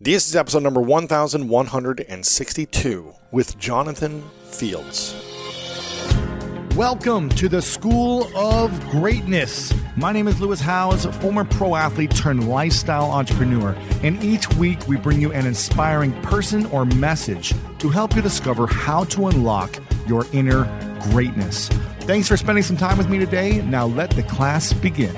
This is episode number 1162 with Jonathan Fields. Welcome to the School of Greatness. My name is Lewis Howes, former pro athlete turned lifestyle entrepreneur, and each week we bring you an inspiring person or message to help you discover how to unlock your inner greatness. Thanks for spending some time with me today. Now let the class begin.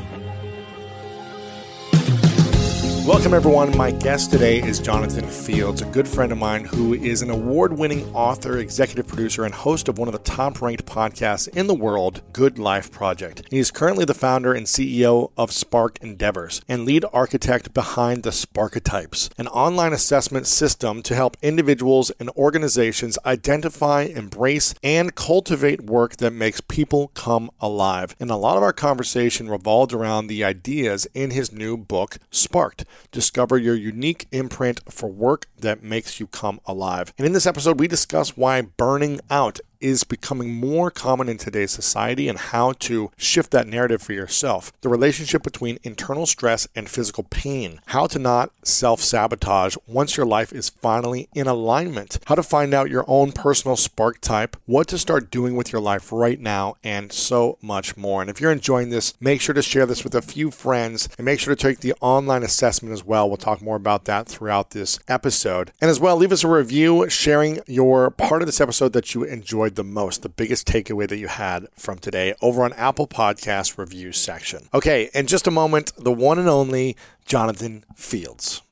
Welcome, everyone. My guest today is Jonathan Fields, a good friend of mine who is an award winning author, executive producer, and host of one of the top ranked podcasts in the world, Good Life Project. He is currently the founder and CEO of Spark Endeavors and lead architect behind the Sparketypes, an online assessment system to help individuals and organizations identify, embrace, and cultivate work that makes people come alive. And a lot of our conversation revolved around the ideas in his new book, Sparked. Discover your unique imprint for work that makes you come alive. And in this episode, we discuss why burning out is becoming more common in today's society and how to shift that narrative for yourself. The relationship between internal stress and physical pain. How to not self sabotage once your life is finally in alignment. How to find out your own personal Sparketype. What to start doing with your life right now, and so much more. And if you're enjoying this, make sure to share this with a few friends and make sure to take the online assessment as well. We'll talk more about that throughout this episode. And as well, leave us a review sharing your part of this episode that you enjoyed enjoyed the most, the biggest takeaway that you had from today over on Apple Podcast review section. Okay, in just a moment, the one and only Jonathan Fields.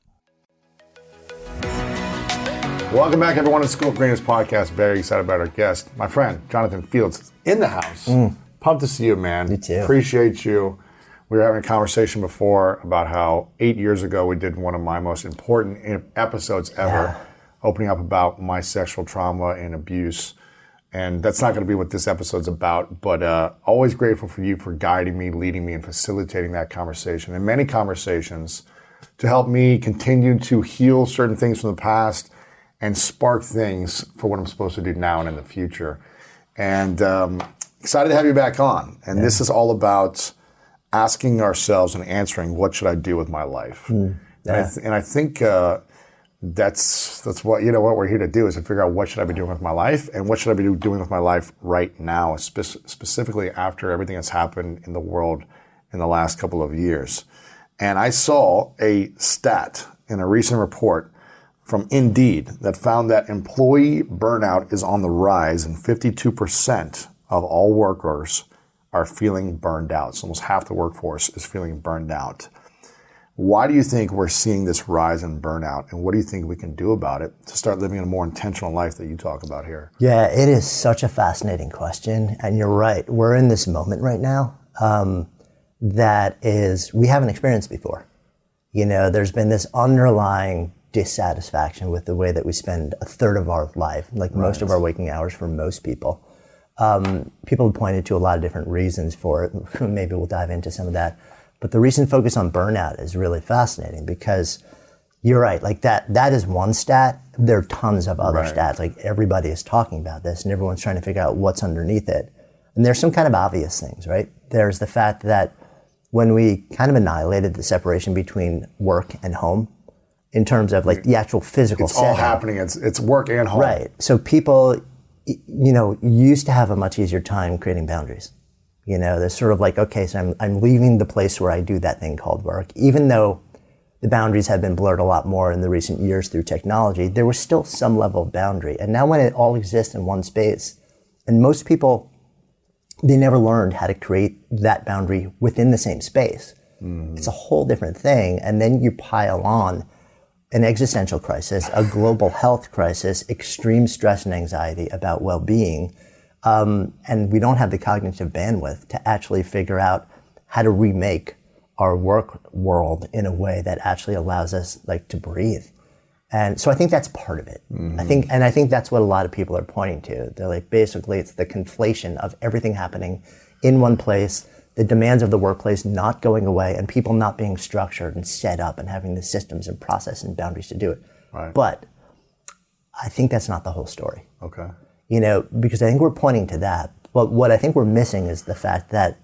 Welcome back, everyone, to School of Greatness podcast. Very excited about our guest, my friend Jonathan Fields, in the house. Mm. Pumped to see you, man. Me too. Appreciate you. We were having a conversation before about how eight years ago we did one of my most important episodes ever, yeah. opening up about my sexual trauma and abuse and that's not going to be what this episode's about, but uh, always grateful for you for guiding me, leading me, and facilitating that conversation and many conversations to help me continue to heal certain things from the past and spark things for what I'm supposed to do now and in the future. And um, excited to have you back on. And yeah. this is all about asking ourselves and answering, what should I do with my life? Mm, yeah. and, I th- and, I think uh, that's that's what you know what we're here to do is to figure out what should I be doing with my life and what should I be doing with my life right now, spe- specifically after everything that's happened in the world in the last couple of years. And I saw a stat in a recent report from Indeed that found that employee burnout is on the rise and 52% of all workers are feeling burned out. So almost half the workforce is feeling burned out. Why do you think we're seeing this rise in burnout, and what do you think we can do about it to start living a more intentional life that you talk about here? Yeah, it is such a fascinating question, and you're right. We're in this moment right now um, that is we haven't experienced before. You know, there's been this underlying dissatisfaction with the way that we spend a third of our life, like right. most of our waking hours for most people. Um, people have pointed to a lot of different reasons for it. Maybe we'll dive into some of that. But the recent focus on burnout is really fascinating because you're right. Like that, that is one stat. There are tons of other right. stats. Like everybody is talking about this and everyone's trying to figure out what's underneath it. And there's some kind of obvious things, right? There's the fact that when we kind of annihilated the separation between work and home in terms of like the actual physical it's all happening it's, it's work and home right so people you know used to have a much easier time creating boundaries you know, there's sort of like, okay, so I'm, I'm leaving the place where I do that thing called work. Even though the boundaries have been blurred a lot more in the recent years through technology, there was still some level of boundary. And now when it all exists in one space, and most people, they never learned how to create that boundary within the same space. Mm-hmm. It's a whole different thing. And then you pile on an existential crisis, a global health crisis, extreme stress and anxiety about well-being, um, and we don't have the cognitive bandwidth to actually figure out how to remake our work world in a way that actually allows us like to breathe. And so I think that's part of it. Mm-hmm. I think, and I think that's what a lot of people are pointing to. They're like, basically, it's the conflation of everything happening in one place, the demands of the workplace not going away, and people not being structured and set up and having the systems and process and boundaries to do it. Right. But I think that's not the whole story. Okay you know, because I think we're pointing to that. But what I think we're missing is the fact that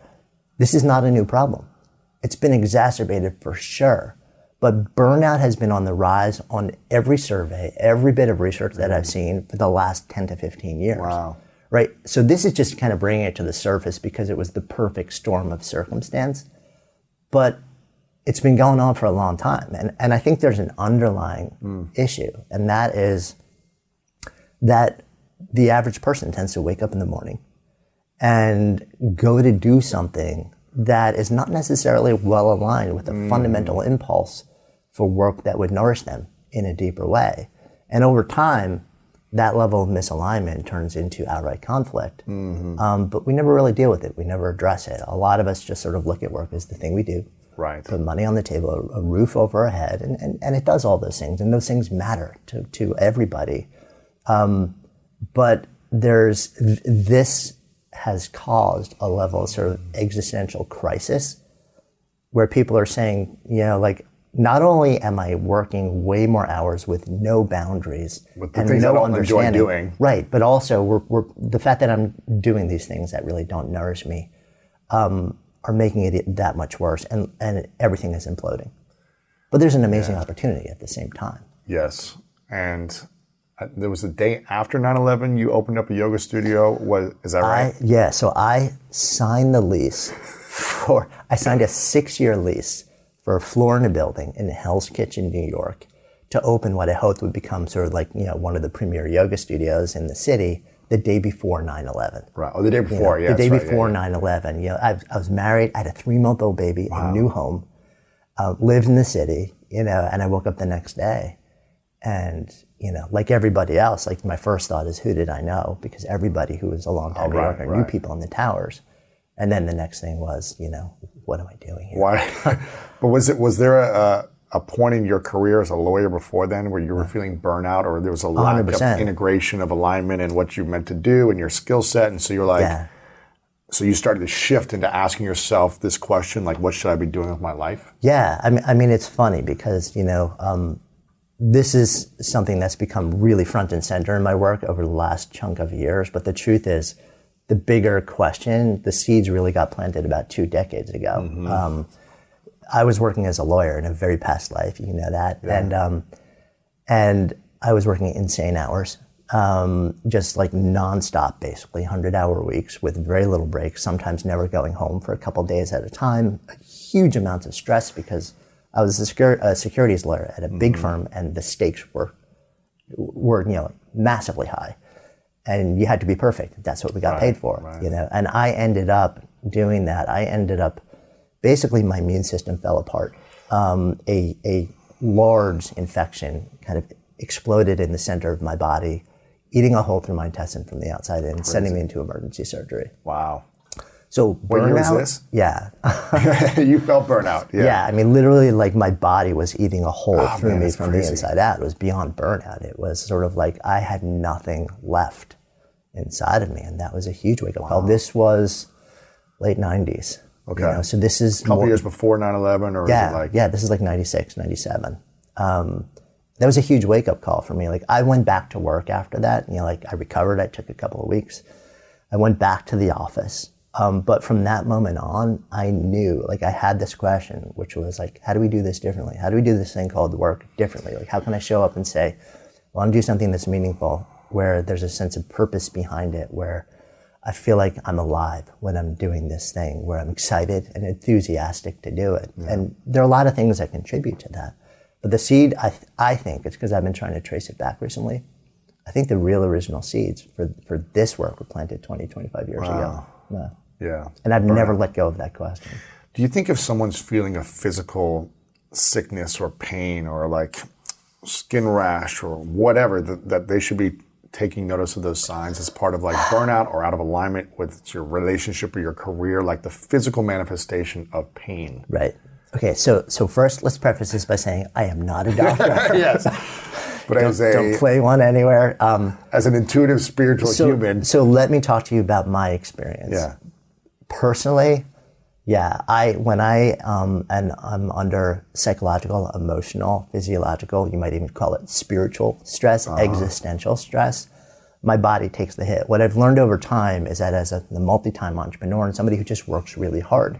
this is not a new problem. It's been exacerbated for sure, But burnout has been on the rise on every survey, every bit of research that I've seen for the last 10 to 15 years. Wow. Right. So this is just kind of bringing it to the surface because it was the perfect storm of circumstance. But it's been going on for a long time. And, and I think there's an underlying hmm. issue, and that is that the average person tends to wake up in the morning and go to do something that is not necessarily well aligned with the fundamental impulse for work that would nourish them in a deeper way. And over time, that level of misalignment turns into outright conflict. Um, but we never really deal with it. We never address it. A lot of us just sort of look at work as the thing we do Right. put money on the table, a, a roof over our head, and, and, and it does all those things, and those things matter to, to everybody. Um, but there's this has caused a level of sort of existential crisis where people are saying, you know, like, not only am I working way more hours with no boundaries With the things I don't enjoy understanding- right? But also, we're, we're, the fact that I'm doing these things that really don't nourish me um, are making it that much worse, and, and everything is imploding. But there's an amazing opportunity at the same time. Yes. And there was a day after 9/11 you opened up a yoga studio. Was is that right? I, yeah, so I signed the lease for, I signed a six year lease for a floor in a building in Hell's Kitchen, New York, to open what I hoped would become sort of like, you know, one of the premier yoga studios in the city the day before 9 11. right. Oh, the day before. yeah. the day that's right, before yeah, 9 11. You know, I, I was married, I had a three month old baby, a new home, uh, lived in the city, you know, and I woke up the next day. And, you know, like everybody else, like my first thought is, who did I know? Because everybody who was a long time New right, Yorker knew right. people in the towers. And then the next thing was, you know, what am I doing here? Why? but was it was there a, a point in your career as a lawyer before then where you were feeling burnout, or there was a lack of 100%. integration of alignment and what you meant to do and your skill set, and so you're like, Yeah. so you started to shift into asking yourself this question, like, what should I be doing with my life? Yeah, I mean, I mean, it's funny because you know, um, this is something that's become really front and center in my work over the last chunk of years. But the truth is, the bigger question, the seeds really got planted about two decades ago. Um, I was working as a lawyer in a very past life, you know that, and um, and I was working insane hours, um, just like nonstop, basically, hundred hour weeks with very little breaks. Sometimes never going home for a couple days at a time. A huge amounts of stress because I was a, a securities lawyer at a big firm, and the stakes were were you know massively high, and you had to be perfect. That's what we got paid for, you know. And I ended up doing that. I ended up basically my immune system fell apart. Um, a a large infection kind of exploded in the center of my body, eating a hole through my intestine from the outside in, sending me into emergency surgery. Wow. So What year was burnout- this? Yeah, you felt burnout. Yeah. yeah. I mean, literally, like my body was eating a hole through Oh, man, me from the inside out. It was beyond burnout. It was sort of like I had nothing left inside of me, and that was a huge wake up call. This was late '90s. Okay. You know, so this is A couple more- years before 9/11, or yeah, is it like yeah, this is like 96, 97. Um, that was a huge wake up call for me. Like I went back to work after that. You know, like I recovered. I took a couple of weeks. I went back to the office. Um, but from that moment on, I knew, like, I had this question, which was like, how do we do this differently? How do we do this thing called work differently? Like, how can I show up and say, well, I'm do something that's meaningful, where there's a sense of purpose behind it, where I feel like I'm alive when I'm doing this thing, where I'm excited and enthusiastic to do it. And there are a lot of things that contribute to that. But the seed, I, th- I think, it's because I've been trying to trace it back recently. I think the real original seeds for, for this work were planted 20, 25 years ago. Yeah. Yeah? And I've never let go of that question. Do you think if someone's feeling a physical sickness or pain or like skin rash or whatever, that, that they should be taking notice of those signs as part of like burnout or out of alignment with your relationship or your career, like the physical manifestation of pain? Right. Okay, so so first, let's preface this by saying I am not a doctor. yes. But as Don't play one anywhere. Um, as an intuitive spiritual so, human, so let me talk to you about my experience. yeah, personally, yeah, I when I um, and I'm under psychological, emotional, physiological, you might even call it spiritual stress, existential stress. My body takes the hit. What I've learned over time is that as a multi-time entrepreneur and somebody who just works really hard,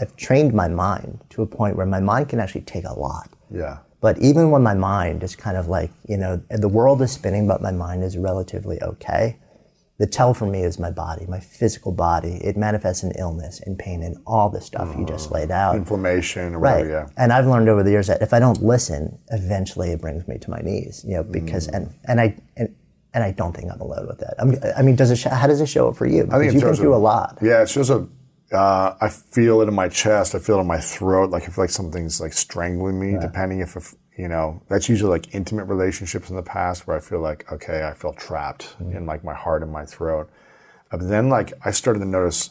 I've trained my mind to a point where my mind can actually take a lot. Yeah. But even when my mind is kind of like, you know, the world is spinning, but my mind is relatively okay, the tell for me is my body, my physical body. It manifests in illness and pain and all the stuff you just laid out. Inflammation Right. whatever, yeah. And I've learned over the years that if I don't listen, eventually it brings me to my knees, you know, because, Mm. and, and I, and, and I don't think I'm alone with that. I mean, I mean, does it? Sh- how does it show up for you? Because it you've been shows through a lot. Yeah, it's just a. Uh, I feel it in my chest. I feel it in my throat. Like I feel like something's like strangling me. Depending if, if you know, that's usually like intimate relationships in the past where I feel like okay, I feel trapped mm-hmm. in like my heart and my throat. But then like I started to notice,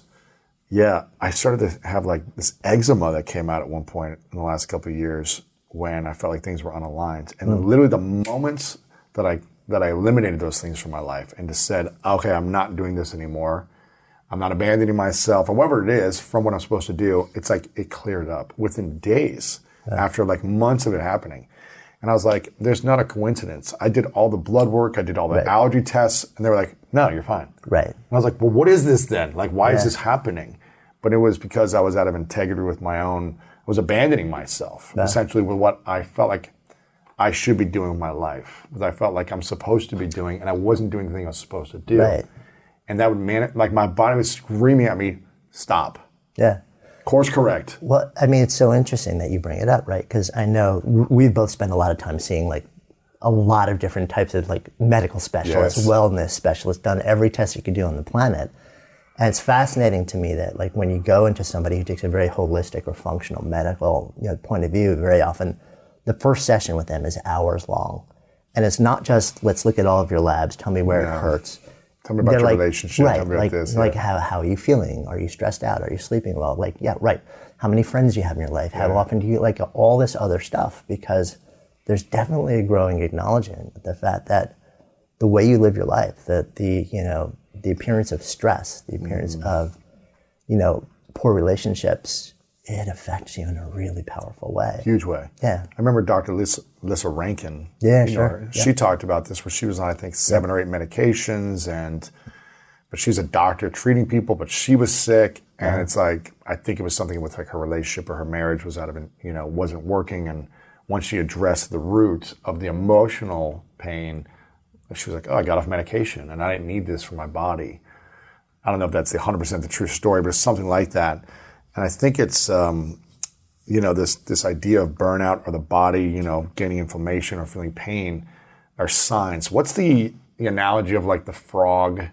yeah, I started to have like this eczema that came out at one point in the last couple of years when I felt like things were unaligned. And then mm. literally the moments that I that I eliminated those things from my life and just said, okay, I'm not doing this anymore. I'm not abandoning myself or whatever it is from what I'm supposed to do. It's like it cleared up within days after like months of it happening. And I was like, there's not a coincidence. I did all the blood work, I did all the Right. allergy tests, and they were like, no, you're fine. Right. And I was like, well, what is this then? Like, why is this happening? But it was because I was out of integrity with my own, I was abandoning myself essentially with what I felt like I should be doing with my life, what I felt like I'm supposed to be doing, and I wasn't doing the thing I was supposed to do. Right. And that would man, like my body was screaming at me, stop, Yeah. Course correct. Well, I mean, it's so interesting that you bring it up, right? Because I know we've both spent a lot of time seeing like a lot of different types of like medical specialists, Yes. wellness specialists, done every test you could do on the planet. And it's fascinating to me that like when you go into somebody who takes a very holistic or functional medical you know, point of view, very often the first session with them is hours long. And it's not just let's look at all of your labs, tell me where it hurts. Tell me about your like, relationship. Right, Tell me about like, this. like yeah. how, how are you feeling? Are you stressed out? Are you sleeping well? Like, yeah, right. How many friends do you have in your life? How often do you like all this other stuff? Because there's definitely a growing acknowledgement of the fact that the way you live your life, that the you know the appearance of stress, the appearance Mm. of you know poor relationships, it affects you in a really powerful way. Huge way. Yeah. I remember Dr. Lisa, Lissa Rankin. Yeah, you know sure. She talked about this where she was on, I think, seven or eight medications, and but she's a doctor treating people, but she was sick, and uh-huh. it's like I think it was something with like her relationship or her marriage was out of, you know, wasn't working, and once she addressed the root of the emotional pain, she was like, "Oh, I got off medication, and I didn't need this for my body." I don't know if that's the 100% the true story, but it's something like that. And I think it's, um, you know, this, this idea of burnout or the body, you know, getting inflammation or feeling pain are signs. What's the, the analogy of like the frog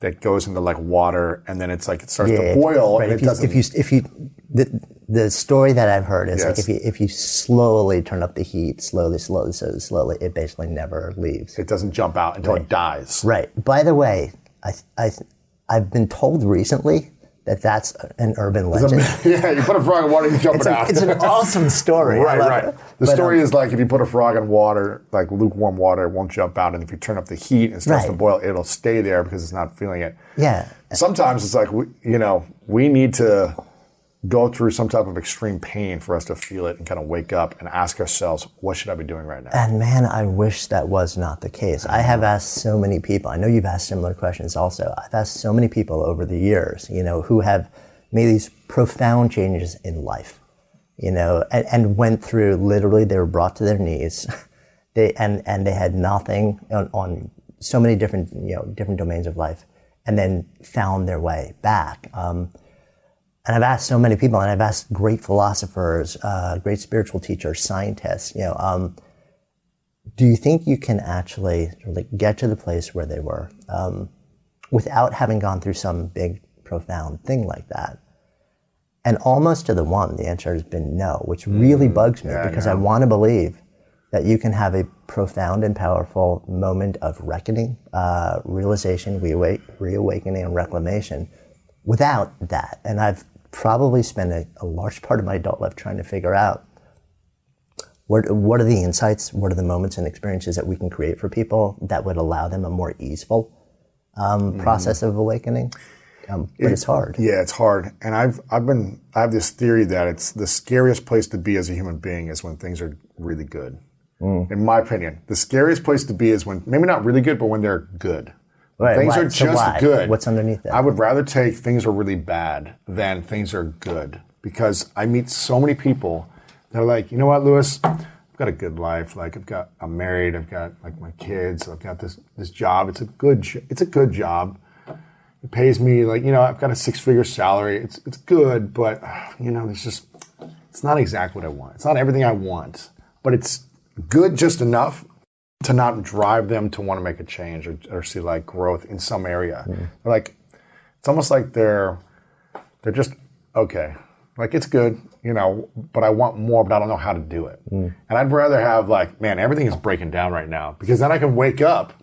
that goes into like water and then it's like it starts to boil right, and if it you, doesn't. if you if you the, the story that I've heard is like if you if you slowly turn up the heat, slowly, slowly, slowly, slowly, it basically never leaves. it doesn't jump out until it dies. Right. By the way, I I I've been told recently that that's an urban legend. yeah, you put a frog in water, he's jumping It's, a, out. it's an awesome story. Right, right. it. The But, story um, is like if you put a frog in water, like lukewarm water, it won't jump out. And if you turn up the heat and it starts to boil, it'll stay there because it's not feeling it. yeah. Sometimes it's like, we, you know, we need to go through some type of extreme pain for us to feel it and kind of wake up and ask ourselves, what should I be doing right now? And man, I wish that was not the case. I have asked so many people. I know you've asked similar questions also. I've asked so many people over the years, you know, who have made these profound changes in life, you know, and, and went through literally they were brought to their knees. They and and they had nothing on, on so many different you know different domains of life, and then found their way back. Um, and I've asked so many people, and I've asked great philosophers, uh, great spiritual teachers, scientists, you know, um, do you think you can actually like get to the place where they were um, without having gone through some big, profound thing like that? And almost to the one, the answer has been no, which really bugs me Mm, yeah, because I know. want to believe that you can have a profound and powerful moment of reckoning, uh, realization, reawa- reawakening, and reclamation without that. And I've probably spent a, a large part of my adult life trying to figure out what, what are the insights, what are the moments and experiences that we can create for people that would allow them a more easeful um, process of awakening. Um, but it's hard. Yeah, it's hard. And I've I've been I have this theory that it's the scariest place to be as a human being is when things are really good. Mm. In my opinion, the scariest place to be is when maybe not really good, but when they're good. Right, things are So just why? good. What's underneath that? I would rather take things are really bad than things are good because I meet so many people that are like, you know what, Lewis, I've got a good life. Like I've got, I'm married. I've got like my kids. I've got this this job. It's a good, it's a good job. It pays me like you know I've got a six figure salary. It's it's good, but you know it's just it's not exactly what I want. It's not everything I want, but it's good just enough to not drive them to want to make a change or, or see like growth in some area. Mm. Like it's almost like they're they're just okay. Like it's good, you know, but I want more, but I don't know how to do it. Mm. And I'd rather have like, man, everything is breaking down right now because then I can wake up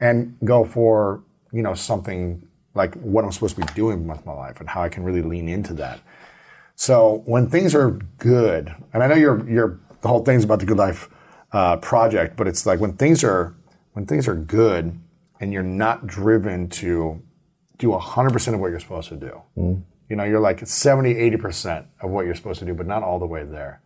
and go for, you know, something like what I'm supposed to be doing with my life and how I can really lean into that. So when things are good, and I know you're, you're, the whole thing's about the good life uh, project, but it's like when things are, when things are good and you're not driven to do 100% of what you're supposed to do. Mm you know, you're like 70, 80% of what you're supposed to do, but not all the way there.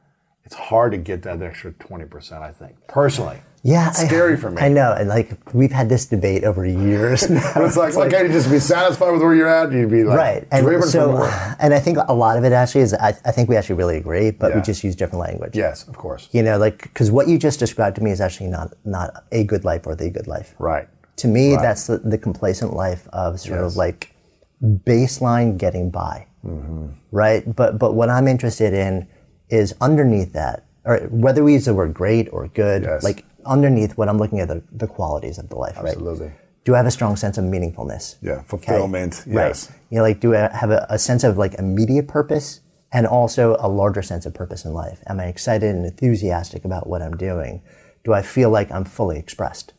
It's hard to get that extra 20%, I think, personally. Yeah, it's scary I, for me. I know, and like we've had this debate over years. Now. it's like, it's like, can't you just be satisfied with where you're at? You'd be like, right. And so, and I think a lot of it actually is, I, I think we actually really agree, but yeah. we just use different language. Yes, of course. You know, like because what you just described to me is actually not not a good life or the good life. Right. To me, right. that's the, the, complacent life of sort yes. of like baseline getting by mm-hmm. right? But but what I'm interested in is underneath that, or whether we use the word great or good, yes. like underneath what I'm looking at the, the qualities of the life, Absolutely. right? Do I have a strong sense of meaningfulness? Yeah, fulfillment. Okay? Yes. Right. You know, like do I have a, a sense of like immediate purpose and also a larger sense of purpose in life? Am I excited and enthusiastic about what I'm doing? Do I feel like I'm fully expressed?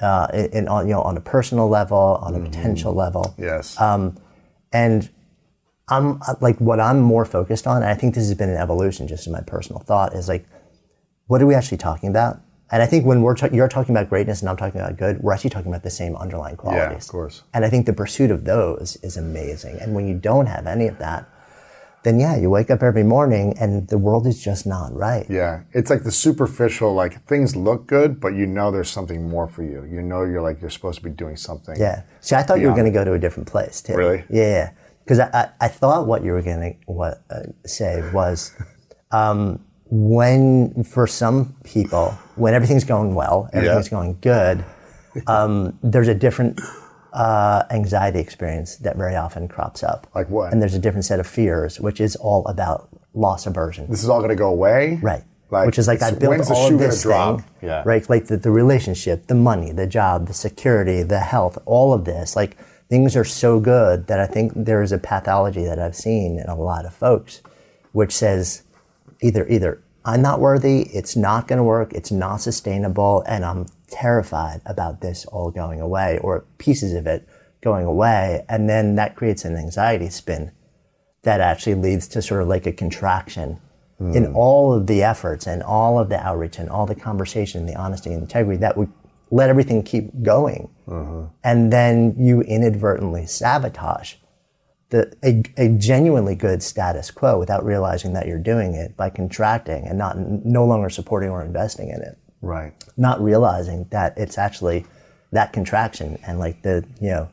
Uh, in, in, on, you know, on a personal level, on a mm-hmm. potential level. Yes. Um, and I'm uh, like what I'm more focused on, and I think this has been an evolution just in my personal thought, is like, what are we actually talking about? And I think when we're ta- you're talking about greatness and I'm talking about good, we're actually talking about the same underlying qualities. Yeah, of course. And I think the pursuit of those is amazing. And when you don't have any of that, then yeah, you wake up every morning and the world is just not right. Yeah. It's like the superficial, like things look good, but you know there's something more for you. You know you're like, you're supposed to be doing something. Yeah. See, I thought you were going to go to a different place too. Really? Yeah because I, I, I, thought what you were going to what uh, say was um, when for some people when everything's going well everything's yeah. going good um, there's a different uh, anxiety experience that very often crops up like what and there's a different set of fears which is all about loss aversion this is all going to go away right like, which is like I built all of this thing, yeah. right? Like the, the relationship, the money, the job, the security, the health, all of this. Like things are so good that I think there is a pathology that I've seen in a lot of folks, which says either either I'm not worthy, it's not going to work, it's not sustainable, and I'm terrified about this all going away or pieces of it going away, and then that creates an anxiety spin that actually leads to sort of like a contraction mm. in all of the efforts and all of the outreach and all the conversation, the honesty and integrity that would let everything keep going. Uh-huh. And then you inadvertently sabotage the, a, a, genuinely good status quo without realizing that you're doing it by contracting and not no longer supporting or investing in it. Right. Not realizing that it's actually that contraction and like the, you know,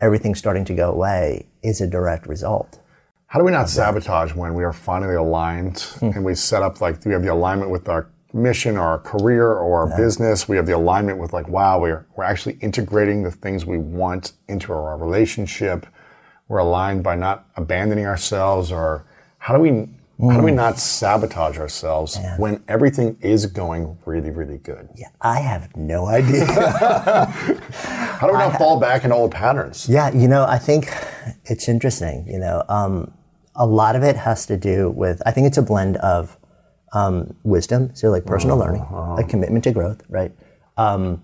everything starting to go away is a direct result. How do we not sabotage when we are finally aligned hmm. and we set up like we have the alignment with our mission or our career or our yeah. business. We have the alignment with like, wow, we're, we're actually integrating the things we want into our relationship. We're aligned by not abandoning ourselves or how do we, mm. how do we mm. not sabotage ourselves Man. when everything is going really, really good? Yeah, I have no idea. how do we not fall back into old patterns? Yeah, you know, I think it's interesting. You know, um, a lot of it has to do with, I think it's a blend of um, wisdom, so like personal uh-huh, learning, uh-huh. a commitment to growth, right? Um,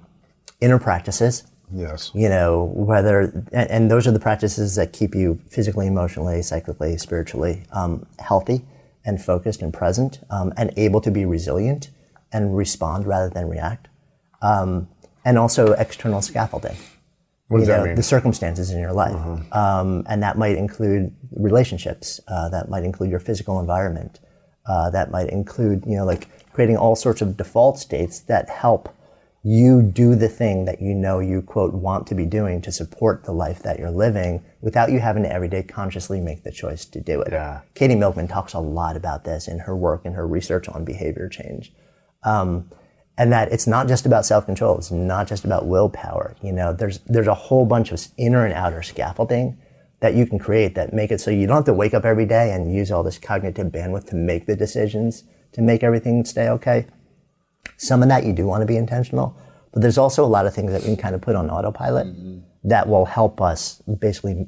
inner practices. Yes. You know, whether, and, and, those are the practices that keep you physically, emotionally, psychically, spiritually um, healthy and focused and present um, and able to be resilient and respond rather than react. Um, and also external scaffolding. What does you know, that mean? The circumstances in your life. Uh-huh. Um, and that might include relationships, uh, that might include your physical environment. Uh, that might include, you know, like creating all sorts of default states that help you do the thing that you know you quote want to be doing to support the life that you're living without you having to every day consciously make the choice to do it. Yeah. Katie Milkman talks a lot about this in her work and her research on behavior change. Um, and that it's not just about self-control. It's not just about willpower. You know, there's there's a whole bunch of inner and outer scaffolding that you can create that make it so you don't have to wake up every day and use all this cognitive bandwidth to make the decisions to make everything stay okay. Some of that you do want to be intentional, but there's also a lot of things that we can kind of put on autopilot mm-hmm. that will help us basically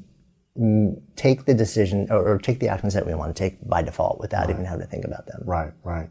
take the decision or, or, take the actions that we want to take by default without right. even having to think about them. Right, right.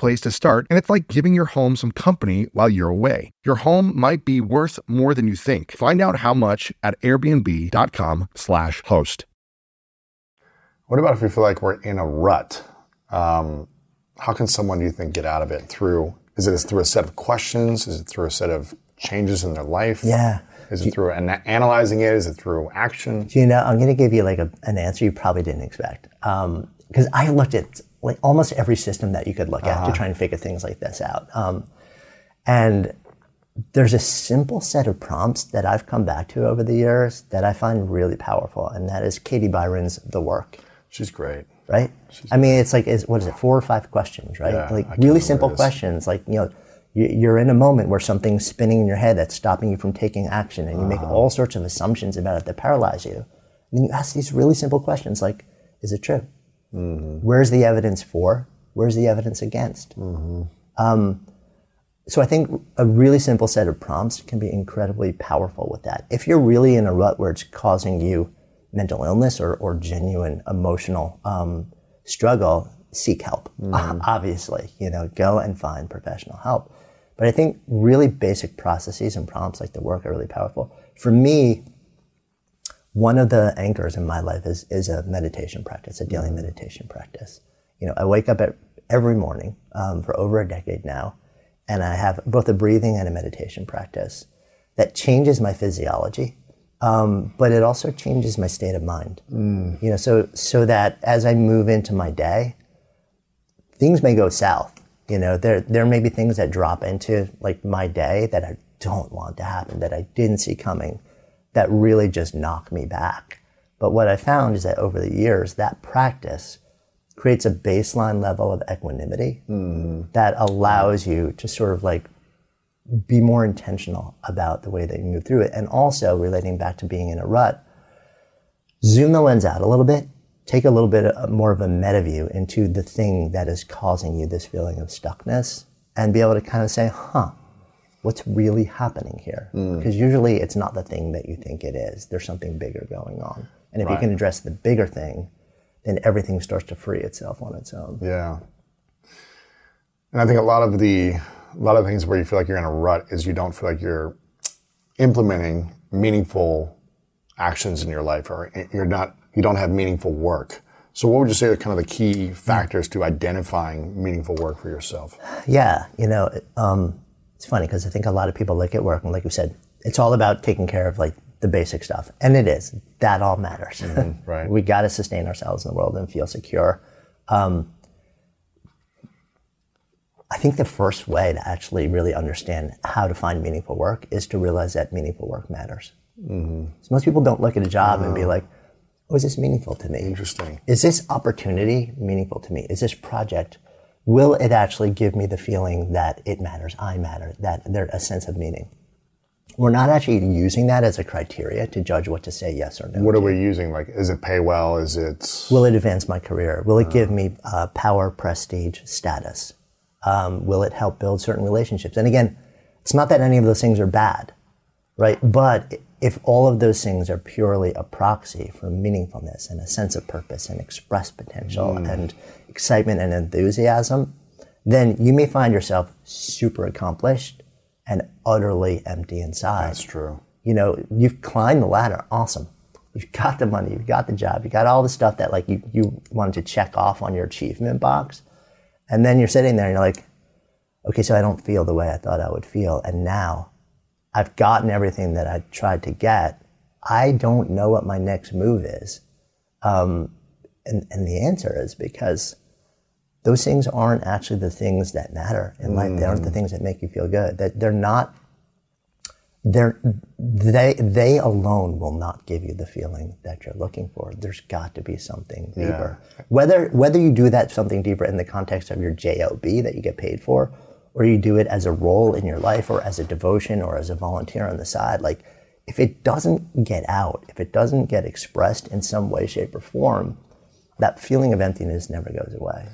place to start, and it's like giving your home some company while you're away. Your home might be worth more than you think. Find out how much at airbnb.com/slash host. What about if we feel like we're in a rut? Um, how can someone, do you think, get out of it through? Is it through a set of questions? Is it through a set of changes in their life? Yeah. Is it through an- analyzing it? Is it through action? You know, I'm going to give you like a, an answer you probably didn't expect. Because um, I looked at like almost every system that you could look uh-huh. at to try and figure things like this out. Um, and there's a simple set of prompts that I've come back to over the years that I find really powerful, and that is Katie Byron's The Work. She's great. Right? She's I mean, it's like, is, what is it, four or five questions, right? Yeah, like really simple questions. Like, you know, you're in a moment where something's spinning in your head that's stopping you from taking action, and you uh-huh. make all sorts of assumptions about it that paralyze you. And then you ask these really simple questions like, is it true? Mm-hmm. Where's the evidence for? Where's the evidence against? Mm-hmm. Um, so I think a really simple set of prompts can be incredibly powerful with that. If you're really in a rut where it's causing you mental illness or, or genuine emotional um, struggle, seek help. Mm-hmm. Obviously, you know, go and find professional help. But I think really basic processes and prompts like the work are really powerful. For me, one of the anchors in my life is, is a meditation practice, a daily meditation practice. You know, I wake up at, every morning um, for over a decade now, and I have both a breathing and a meditation practice that changes my physiology, um, but it also changes my state of mind. Mm. You know, so so that as I move into my day, things may go south. You know, there there may be things that drop into like my day that I don't want to happen, that I didn't see coming that really just knock me back. But what I found is that over the years, that practice creates a baseline level of equanimity mm. that allows you to sort of like be more intentional about the way that you move through it. And also relating back to being in a rut, zoom the lens out a little bit, take a little bit more of a meta view into the thing that is causing you this feeling of stuckness and be able to kind of say, huh, what's really happening here. Mm. Because usually it's not the thing that you think it is. There's something bigger going on. And if right. you can address the bigger thing, then everything starts to free itself on its own. Yeah. And I think a lot of the a lot of things where you feel like you're in a rut is you don't feel like you're implementing meaningful actions in your life or you're not you don't have meaningful work. So what would you say are kind of the key factors to identifying meaningful work for yourself? Yeah, you know, um, it's funny because I think a lot of people look at work and like you said, it's all about taking care of like the basic stuff. And it is. That all matters. Mm-hmm, right. we got to sustain ourselves in the world and feel secure. Um, I think the first way to actually really understand how to find meaningful work is to realize that meaningful work matters. Mm-hmm. So most people don't look at a job and be like, oh, is this meaningful to me? Interesting. Is this opportunity meaningful to me? Is this project will it actually give me the feeling that it matters, I matter, that there's a sense of meaning? We're not actually using that as a criteria to judge what to say yes or no. What are to. we using? Like, is it pay well? Is it? Will it advance my career? Will it uh, give me uh, power, prestige, status? Um, will it help build certain relationships? And again, it's not that any of those things are bad, right? But if all of those things are purely a proxy for meaningfulness and a sense of purpose and express potential mm. and excitement and enthusiasm, then you may find yourself super accomplished and utterly empty inside. That's true. You know, you've climbed the ladder, awesome. You've got the money, you've got the job, you got all the stuff that like you, you wanted to check off on your achievement box. And then you're sitting there and you're like, okay, so I don't feel the way I thought I would feel. And now I've gotten everything that I tried to get. I don't know what my next move is. Um, and, and the answer is because those things aren't actually the things that matter in life. They aren't the things that make you feel good. That they're not. They're they they alone will not give you the feeling that you're looking for. There's got to be something deeper. Whether whether you do that something deeper in the context of your job that you get paid for, or you do it as a role in your life, or as a devotion, or as a volunteer on the side, like if it doesn't get out, if it doesn't get expressed in some way, shape, or form, that feeling of emptiness never goes away.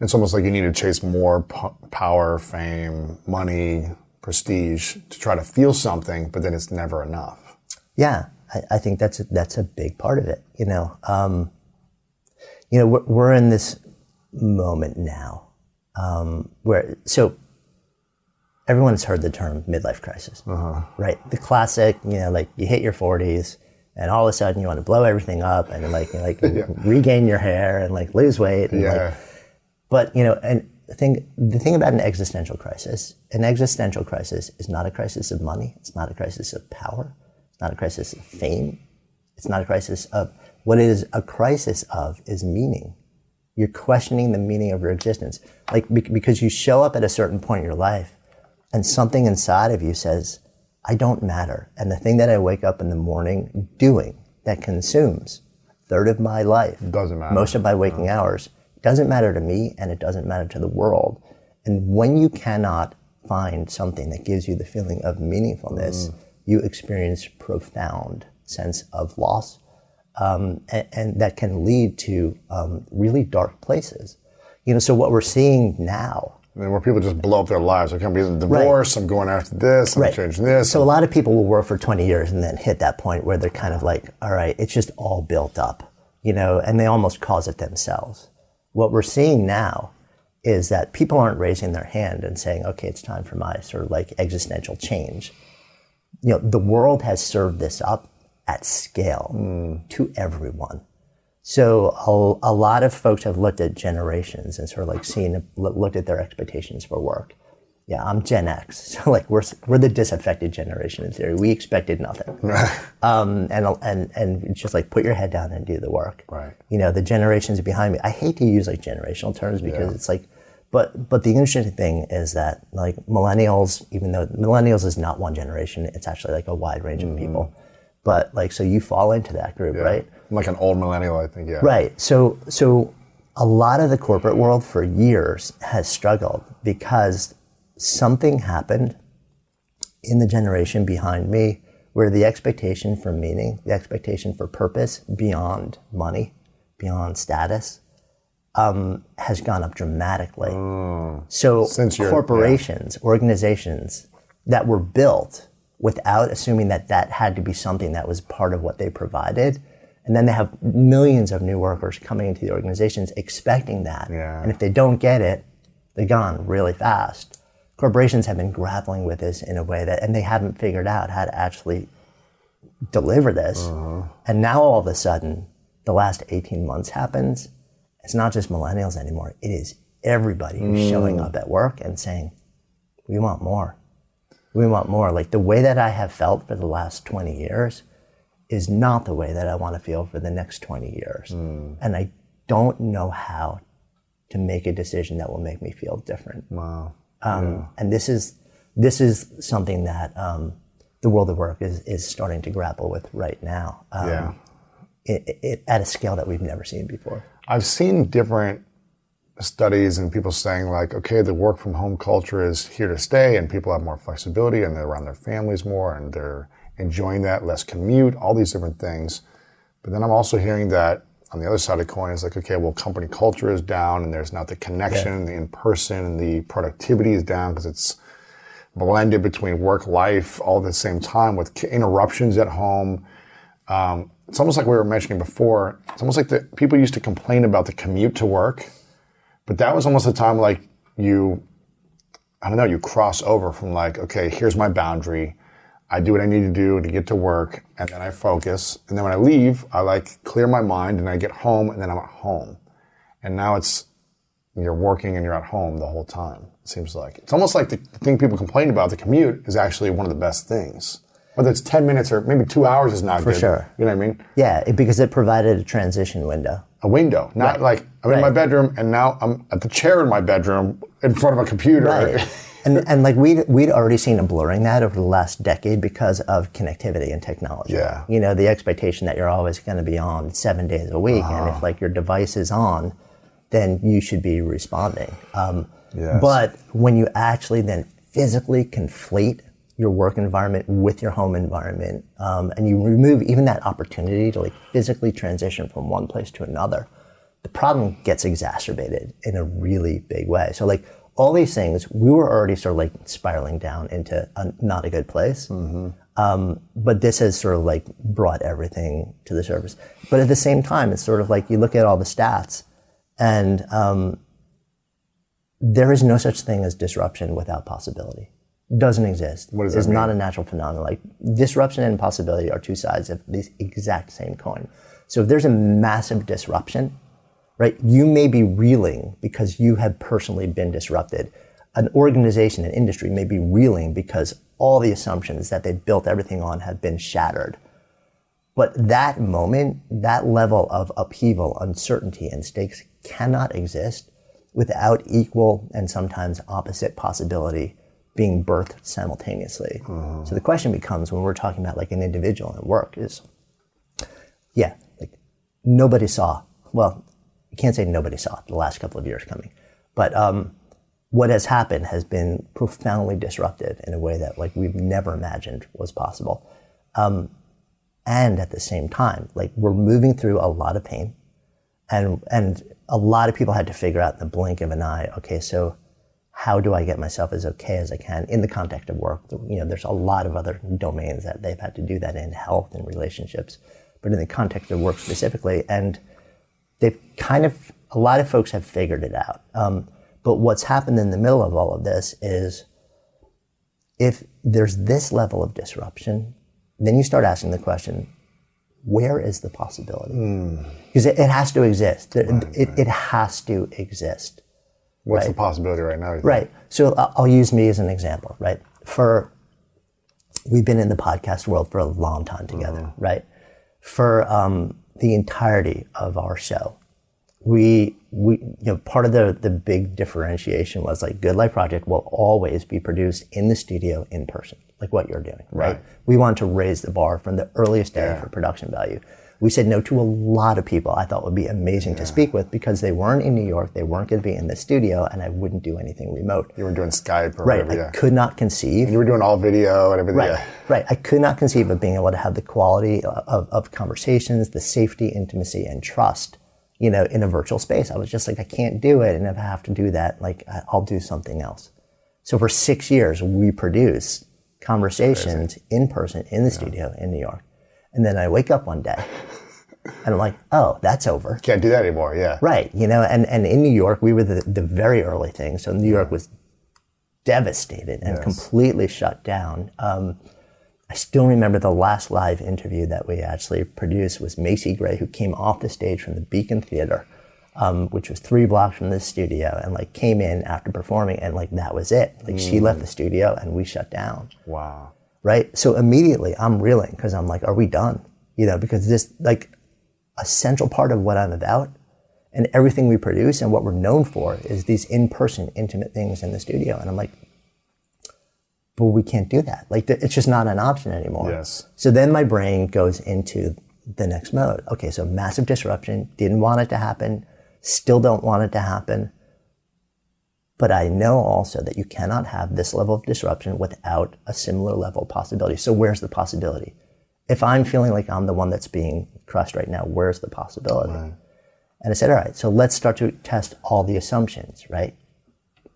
It's almost like you need to chase more p- power, fame, money, prestige to try to feel something, but then it's never enough. Yeah, I, I think that's a, that's a big part of it. You know, um, you know, we're, we're in this moment now um, where so everyone's heard the term midlife crisis, uh-huh. right? The classic, you know, like you hit your forties. And all of a sudden, you want to blow everything up and like like regain your hair and like lose weight. And, like, Yeah. but you know, and the thing the thing about an existential crisis, an existential crisis is not a crisis of money. It's not a crisis of power. It's not a crisis of fame. It's not a crisis of what it is a crisis of is meaning. You're questioning the meaning of your existence, like because you show up at a certain point in your life, and something inside of you says, "I don't matter." And the thing that I wake up in the morning doing that consumes a third of my life, Doesn't matter. most of my waking hours, doesn't matter to me, and it doesn't matter to the world. And when you cannot find something that gives you the feeling of meaningfulness, you experience profound sense of loss, um, and, and that can lead to um, really dark places. You know, so what we're seeing now I mean, where people just blow up their lives. Like, I'm getting divorced. I'm going after this. I'm Right. changing this. So a lot of people will work for 20 years and then hit that point where they're kind of like, all right, it's just all built up, you know, and they almost cause it themselves. What we're seeing now is that people aren't raising their hand and saying, okay, it's time for my sort of like existential change. You know, the world has served this up at scale hmm. to everyone. So a, a lot of folks have looked at generations and sort of like seen, looked at their expectations for work. Yeah, I'm Gen X, so like we're we're the disaffected generation in theory. We expected nothing, um, and and and just like put your head down and do the work. Right. You know, the generations behind me. I hate to use like generational terms because Yeah. it's like, but but the interesting thing is that like millennials, even though millennials is not one generation, it's actually like a wide range of people. But like, so you fall into that group, right? Like an old millennial, I think. Yeah. Right. So so a lot of the corporate world for years has struggled because something happened in the generation behind me where the expectation for meaning, the expectation for purpose beyond money, beyond status, um, has gone up dramatically. So Since corporations, organizations that were built without assuming that that had to be something that was part of what they provided. And then they have millions of new workers coming into the organizations expecting that. Yeah. And if they don't get it, they're gone really fast. Corporations have been grappling with this in a way that, and they haven't figured out how to actually deliver this. Uh-huh. And now all of a sudden, the last 18 months happens. It's not just millennials anymore. It is everybody who's hmm. showing up at work and saying, we want more. We want more. Like the way that I have felt for the last 20 years is not the way that I want to feel for the next 20 years. And I don't know how to make a decision that will make me feel different. Wow. Um, And this is this is something that um, the world of work is, is starting to grapple with right now um, yeah. it, it, at a scale that we've never seen before. I've seen different studies and people saying like, okay, the work from home culture is here to stay, and people have more flexibility, and they're around their families more, and they're enjoying that, less commute, all these different things. But then I'm also hearing that on the other side of the coin is like, okay, well, company culture is down, and there's not the connection, the in person, and the productivity is down because it's blended between work life all at the same time with interruptions at home. Um, it's almost like we were mentioning before. It's almost like the people used to complain about the commute to work, but that was almost the time like you, I don't know, you cross over from like, okay, here's my boundary. I do what I need to do to get to work, and then I focus. And then when I leave, I like clear my mind, and I get home, and then I'm at home. And now it's you're working and you're at home the whole time. It seems like it's almost like the thing people complain about the commute is actually one of the best things. Whether it's ten minutes or maybe two hours is not For good. sure. You know what I mean? Yeah, it, because it provided a transition window. A window, not Right. like I'm in my bedroom and now I'm at the chair in my bedroom in front of a computer. and, and like we'd, we'd already seen a blurring that over the last decade because of connectivity and technology. Yeah. You know, the expectation that you're always going to be on seven days a week. And Uh-huh. if like your device is on, then you should be responding. Um, Yes. But when you actually then physically conflate your work environment with your home environment, um, and you remove even that opportunity to like physically transition from one place to another, the problem gets exacerbated in a really big way. So like all these things, we were already sort of like spiraling down into a, not a good place. Um, but this has sort of like brought everything to the surface. But at the same time, it's sort of like you look at all the stats and um, there is no such thing as disruption without possibility. Doesn't exist. What does that It's not a natural phenomenon. Like disruption and possibility are two sides of the exact same coin. So if there's a massive disruption, right, you may be reeling because you have personally been disrupted. An organization, an industry may be reeling because all the assumptions that they've built everything on have been shattered. But that moment, that level of upheaval, uncertainty, and stakes cannot exist without equal and sometimes opposite possibility being birthed simultaneously. Mm-hmm. So the question becomes when we're talking about like an individual and work is, yeah, like nobody saw, well, you can't say nobody saw it the last couple of years coming, but um, what has happened has been profoundly disruptive in a way that like we've never imagined was possible. Um, and at the same time, like we're moving through a lot of pain, and and a lot of people had to figure out in the blink of an eye. Okay, so how do I get myself as okay as I can in the context of work? You know, there's a lot of other domains that they've had to do that in health and relationships, but in the context of work specifically, and they've kind of a lot of folks have figured it out. Um, but what's happened in the middle of all of this is if there's this level of disruption, then you start asking the question, where is the possibility? Because it, it has to exist. It, it, it has to exist. What's Right. the possibility right now? Right. So I- I'll use me as an example, right? For we've been in the podcast world for a long time together, right? For um, the entirety of our show, we we you know part of the the big differentiation was like Good Life Project will always be produced in the studio in person, like what you're doing, right? Right. We want to raise the bar from the earliest day Yeah. for production value. We said no to a lot of people I thought would be amazing to speak with because they weren't in New York, they weren't going to be in the studio, and I wouldn't do anything remote. You were doing Skype or Right. whatever. I could not conceive. You were doing all video and everything. Right. Yeah. Right. I could not conceive of being able to have the quality of, of conversations, the safety, intimacy, and trust, you know, in a virtual space. I was just like, I can't do it. And if I have to do that, like, I'll do something else. So for six years, we produced conversations in person in the studio in New York. And then I wake up one day and I'm like, oh, that's over. Can't do that anymore. Yeah. Right. You know, and, and in New York, we were the, the very early thing. So New York was devastated and Yes. completely shut down. Um, I still remember the last live interview that we actually produced was Macy Gray, who came off the stage from the Beacon Theater, um, which was three blocks from the studio, and like came in after performing, and like that was it. Like she left the studio, and we shut down Wow. Right? So immediately I'm reeling because I'm like, are we done? You know, because this like a central part of what I'm about and everything we produce and what we're known for is these in-person intimate things in the studio. And I'm like, but we can't do that. Like it's just not an option anymore. Yes. So then my brain goes into the next mode. Okay, so massive disruption, didn't want it to happen, still don't want it to happen. But I know also that you cannot have this level of disruption without a similar level of possibility. So where's the possibility? If I'm feeling like I'm the one that's being crushed right now, where's the possibility? And I said, all right, so let's start to test all the assumptions, right?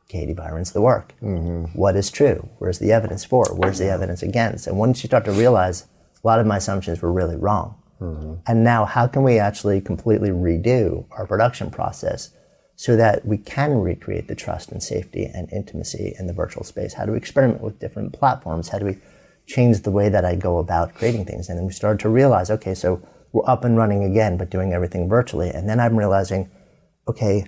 Katie Byron's the work. Mm-hmm. What is true? Where's the evidence for? Where's the evidence against? And once you start to realize a lot of my assumptions were really wrong. Mm-hmm. And now, how can we actually completely redo our production process so that we can recreate the trust and safety and intimacy in the virtual space? How do we experiment with different platforms? How do we change the way that I go about creating things. And then we started to realize, okay, so we're up and running again, but doing everything virtually. And then I'm realizing, okay,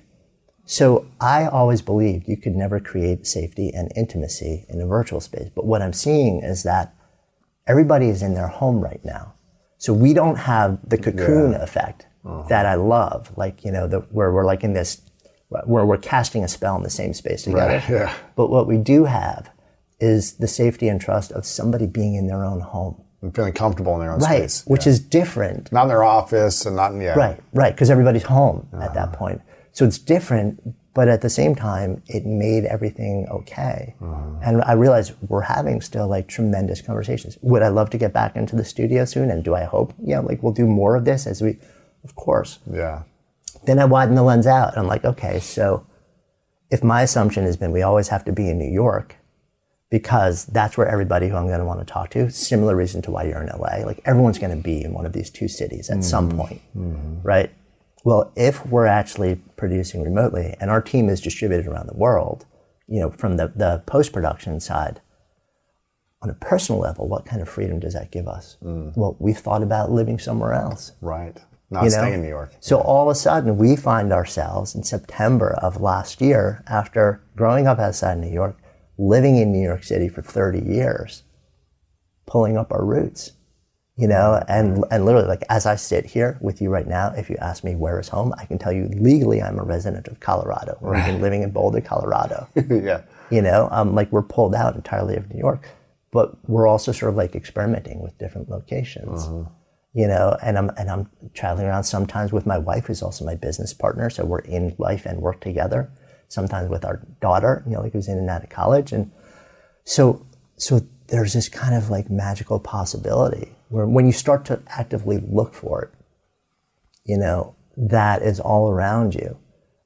so I always believed you could never create safety and intimacy in a virtual space. But what I'm seeing is that everybody is in their home right now. So we don't have the cocoon yeah. effect uh-huh. that I love, like, you know, the, where we're like in this, where we're casting a spell in the same space together. Right, yeah. But what we do have is the safety and trust of somebody being in their own home. And feeling comfortable in their own right, space. Which yeah. is different. Not in their office and not in, yeah. Right, right, because everybody's home uh-huh. at that uh-huh. point. So it's different, but at the same time, it made everything okay. Uh-huh. And I realized we're having still like tremendous conversations. Would I love to get back into the studio soon? And do I hope, yeah, like we'll do more of this as we, of course. Yeah. Then I widen the lens out and I'm like, okay, so if my assumption has been we always have to be in New York, because that's where everybody who I'm going to want to talk to, similar reason to why you're in LA, like everyone's going to be in one of these two cities at mm-hmm. some point, mm-hmm. right? Well, if we're actually producing remotely and our team is distributed around the world, you know, from the, the post production side, on a personal level, what kind of freedom does that give us? Mm. Well, we've thought about living somewhere else. Right. Not you staying know? in New York. So yeah. all of a sudden, we find ourselves in September of last year, after growing up outside of New York, living in New York City for 30 years, pulling up our roots, you know, and, and literally like as I sit here with you right now, if you ask me where is home, I can tell you legally I'm a resident of Colorado. Right. We've been living in Boulder, Colorado. yeah. You know, um, like we're pulled out entirely of New York, but we're also sort of like experimenting with different locations. Uh-huh. You know, and I'm and I'm traveling around sometimes with my wife, who's also my business partner. So we're in life and work together sometimes with our daughter, you know, who's in and out of college. And so, so there's this kind of like magical possibility where when you start to actively look for it, you know, that is all around you.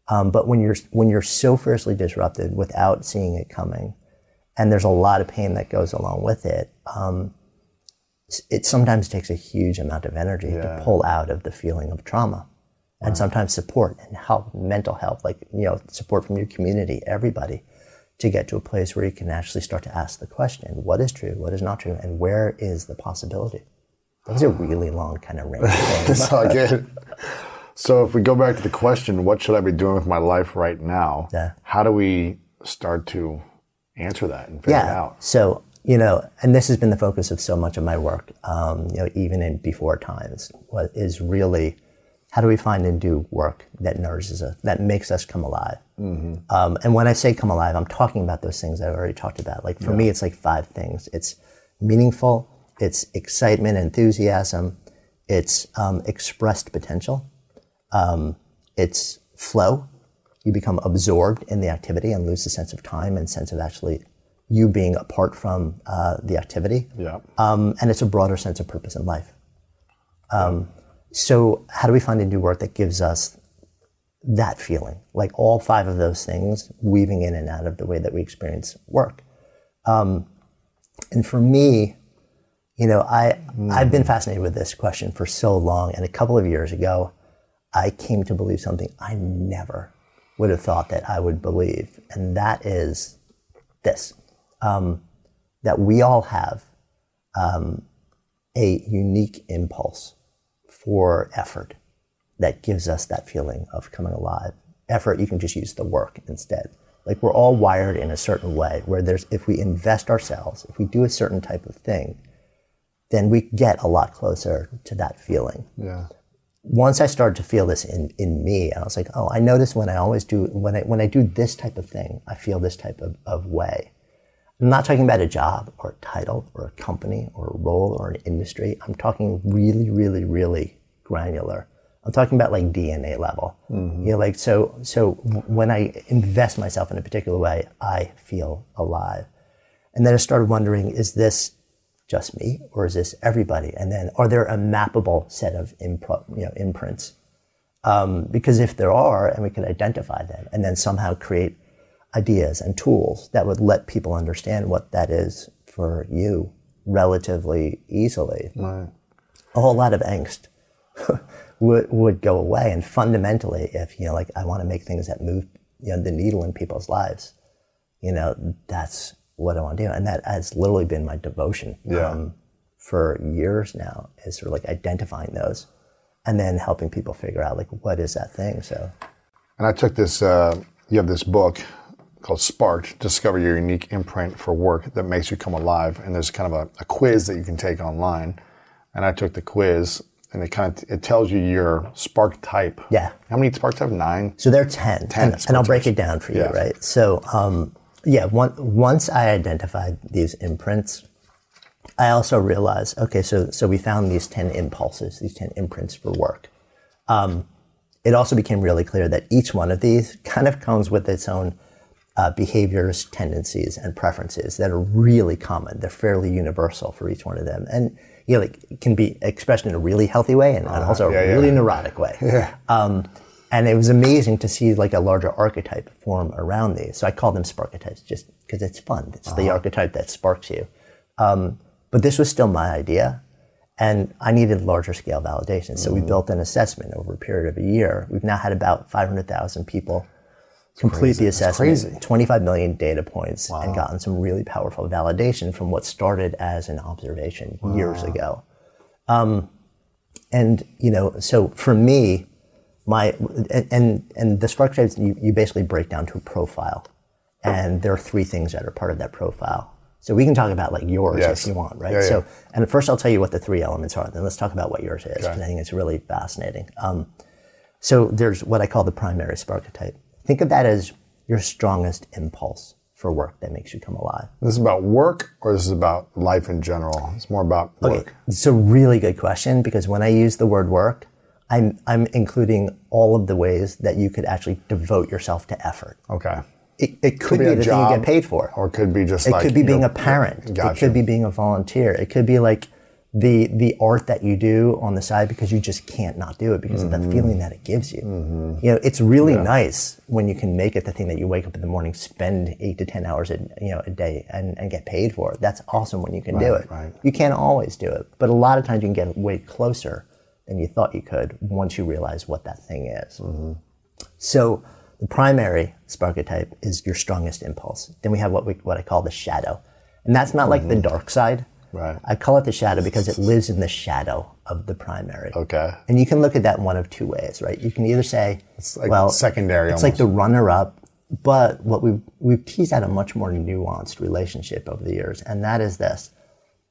Um, but when you're, when you're so fiercely disrupted without seeing it coming, and there's a lot of pain that goes along with it, um, it sometimes takes a huge amount of energy yeah. to pull out of the feeling of trauma and sometimes support and help, mental health, like, you know, support from your community, everybody, to get to a place where you can actually start to ask the question, what is true, what is not true, and where is the possibility? That's a really long kind of range. All good. So if we go back to the question, what should I be doing with my life right now? Yeah. How do we start to answer that and figure yeah. it out? So, you know, and this has been the focus of so much of my work, um, you know, even in before times, what is really how do we find and do work that nourishes us, that makes us come alive? Mm-hmm. Um, and when I say come alive, I'm talking about those things I've already talked about. Like for yeah. me, it's like five things. It's meaningful, it's excitement, enthusiasm, it's um, expressed potential, um, it's flow. You become absorbed in the activity and lose the sense of time and sense of actually you being apart from uh, the activity. Yeah. Um, and it's a broader sense of purpose in life. Um, so, how do we find a new work that gives us that feeling? Like all five of those things weaving in and out of the way that we experience work. Um, and for me, you know, I, mm. I've been fascinated with this question for so long. And a couple of years ago, I came to believe something I never would have thought that I would believe. And that is this um, that we all have um, a unique impulse for effort that gives us that feeling of coming alive. Effort, you can just use the work instead. Like we're all wired in a certain way where there's, if we invest ourselves, if we do a certain type of thing, then we get a lot closer to that feeling. Yeah. Once I started to feel this in, in me, I was like, oh, I notice when I always do, when I, when I do this type of thing, I feel this type of, of way. I'm not talking about a job or a title or a company or a role or an industry. I'm talking really, really, really granular. I'm talking about like DNA level. Mm-hmm. You know, like so. So when I invest myself in a particular way, I feel alive. And then I started wondering: Is this just me, or is this everybody? And then, are there a mappable set of you know, imprints? Um, because if there are, and we can identify them, and then somehow create ideas and tools that would let people understand what that is for you relatively easily. Right. A whole lot of angst would, would go away. And fundamentally, if, you know, like I want to make things that move, you know, the needle in people's lives, you know, that's, what I want to do. And that has literally been my devotion Yeah. for years now is sort of like identifying those and then helping people figure out like what is that thing. So And I took this, uh, you have this book called Sparked Discover Your Unique Imprint for Work that makes you come alive. And there's kind of a, a quiz that you can take online. And I took the quiz and it kind of it tells you your spark type. Yeah. How many spark type? Nine? So they're 10. 10 and, and I'll break it down for you, Yeah. right? So, um, yeah, one, once I identified these imprints, I also realized, okay, so, so we found these 10 impulses, these 10 imprints for work. Um, it also became really clear that each one of these kind of comes with its own uh, behaviors, tendencies, and preferences that are really common. They're fairly universal for each one of them. And, you know, like, can be expressed in a really healthy way and, and also yeah, a yeah. really neurotic way. Um, and it was amazing to see like a larger archetype form around these. So I call them sparketypes just because it's fun. It's the archetype that sparks you. Um, but this was still my idea, and I needed larger scale validation. So we built an assessment over a period of a year. We've now had about 500,000 people complete the assessment, crazy. 25 million data points, and gotten some really powerful validation from what started as an observation years ago. Um, and you know, so for me, my and and, the spark types you, you basically break down to a profile, and there are three things that are part of that profile. So we can talk about like yours Yes. if you want, right? Yeah, yeah. So and first I'll tell you what the three elements are. Then let's talk about what yours is because I think it's really fascinating. Um, so there's what I call the primary sparketype. Think of that as your strongest impulse for work that makes you come alive. This is about work or this is about life in general? It's more about work. It's a really good question because when I use the word work, I'm, I'm including all of the ways that you could actually devote yourself to effort. Okay. It, it could, be be, a the thing job, you get paid for. Or it could be just like It like could be being know, a parent. It could be being a volunteer. It could be like the the art that you do on the side because you just can't not do it because of Mm-hmm. the feeling that it gives you. Mm-hmm. You know, it's really nice when you can make it the thing that you wake up in the morning, spend eight to ten hours a you know a day, and, and get paid for it. That's awesome when you can do it. right. You can't always do it, but a lot of times you can get way closer than you thought you could once you realize what that thing is. Mm-hmm. So the primary sparketype is your strongest impulse. Then we have what we what I call the shadow, and that's not like the mm-hmm. dark side. Right. I call it the shadow because it lives in the shadow of the primary. Okay. And you can look at that in one of two ways, right? You can either say, like well, secondary It's like the runner-up, but what we've we've teased out a much more nuanced relationship over the years, and that is this: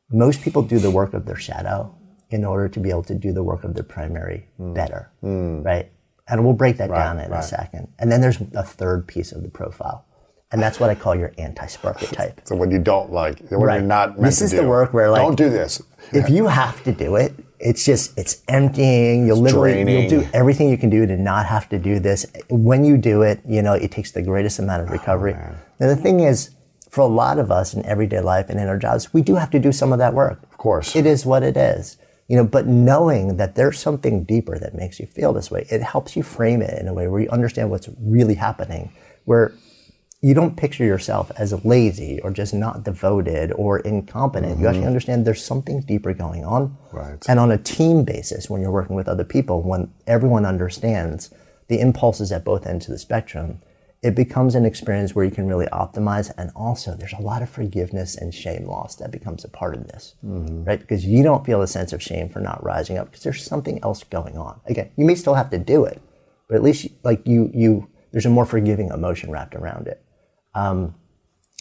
most people do the work of their shadow in order to be able to do the work of their primary better, right? And we'll break that down in a Hmm. second. And then there's a third piece of the profile, and that's what I call your anti-sparketype. So when you don't like, when Right. you're not meant This is do. the work where, like, don't do this. if you have to do it, it's just it's emptying. You'll literally draining. you'll do everything you can do to not have to do this. When you do it, you know it takes the greatest amount Oh, of recovery. and the thing is, for a lot of us in everyday life and in our jobs, we do have to do some of that work. Of course. It is what it is. You know, but knowing that there's something deeper that makes you feel this way, it helps you frame it in a way where you understand what's really happening. Where you don't picture yourself as lazy or just not devoted or incompetent. You actually mm-hmm. understand there's something deeper going on. Right. And on a team basis, when you're working with other people, when everyone understands the impulses at both ends of the spectrum, it becomes an experience where you can really optimize. And also, there's a lot of forgiveness and shame loss that becomes a part of this, mm-hmm. right? Because you don't feel a sense of shame for not rising up because there's something else going on. Again, you may still have to do it, but at least like you, you, there's a more forgiving emotion wrapped around it. Um,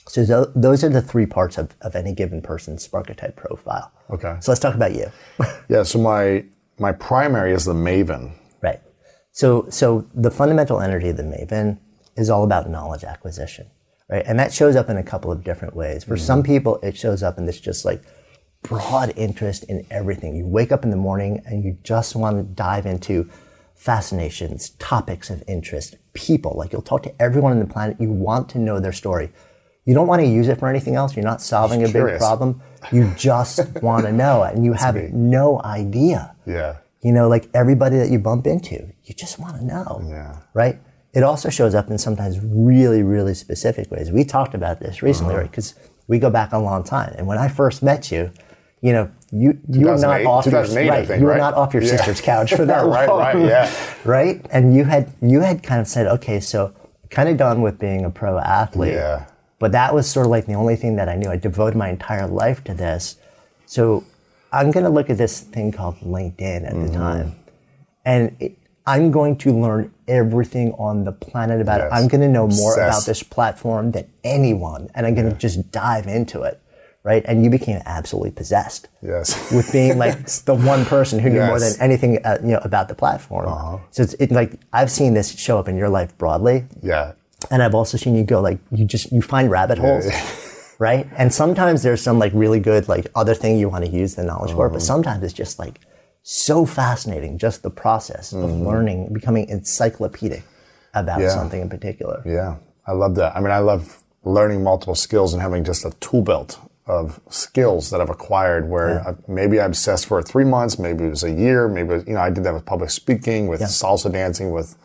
so tho- those are the three parts of, of any given person's archetype profile. Okay. So let's talk about you. Yeah. So my my primary is the Maven. right. So so the fundamental energy of the Maven is all about knowledge acquisition, right? And that shows up in a couple of different ways. For some mm-hmm. people, it shows up in this just like broad interest in everything. You wake up in the morning and you just want to dive into fascinations, topics of interest, people. Like you'll talk to everyone on the planet. You want to know their story. You don't want to use it for anything else. You're not solving a big curious. problem. You just want to know it and you have no idea. Yeah. You know, like everybody that you bump into, you just want to know. Yeah. Right? It also shows up in sometimes really, really specific ways. We talked about this recently, Uh-huh. right? Because we go back a long time. And when I first met you, you know, you you were not off your right, think, you were right? not off your Yeah. sister's couch for that Right, long. right, yeah. Right? And you had you had kind of said, okay, so kind of done with being a pro athlete. Yeah. But that was sort of like the only thing that I knew. I devoted my entire life to this. So I'm going to look at this thing called LinkedIn at Mm-hmm. the time. And it, I'm going to learn everything on the planet about it. I'm going to know more Obsessed. about this platform than anyone. And I'm going to just dive into it. Right. And you became absolutely possessed Yes. with being like the one person who knew more Yes. Uh-huh. than anything uh, you know about the platform. So it's it, like I've seen this show up in your life broadly, yeah. and I've also seen you go like you just you find rabbit holes, right? And sometimes there's some like really good like other thing you want to use the knowledge for, Uh-huh. but sometimes it's just like so fascinating, just the process of learning, becoming encyclopedic about Mm-hmm. Yeah. something in particular. Yeah, I love that. I mean, I love learning multiple skills and having just a tool belt of skills that I've acquired where I, maybe I obsessed for three months, maybe it was a year, maybe, was, you know, I did that with public speaking, with salsa dancing, with,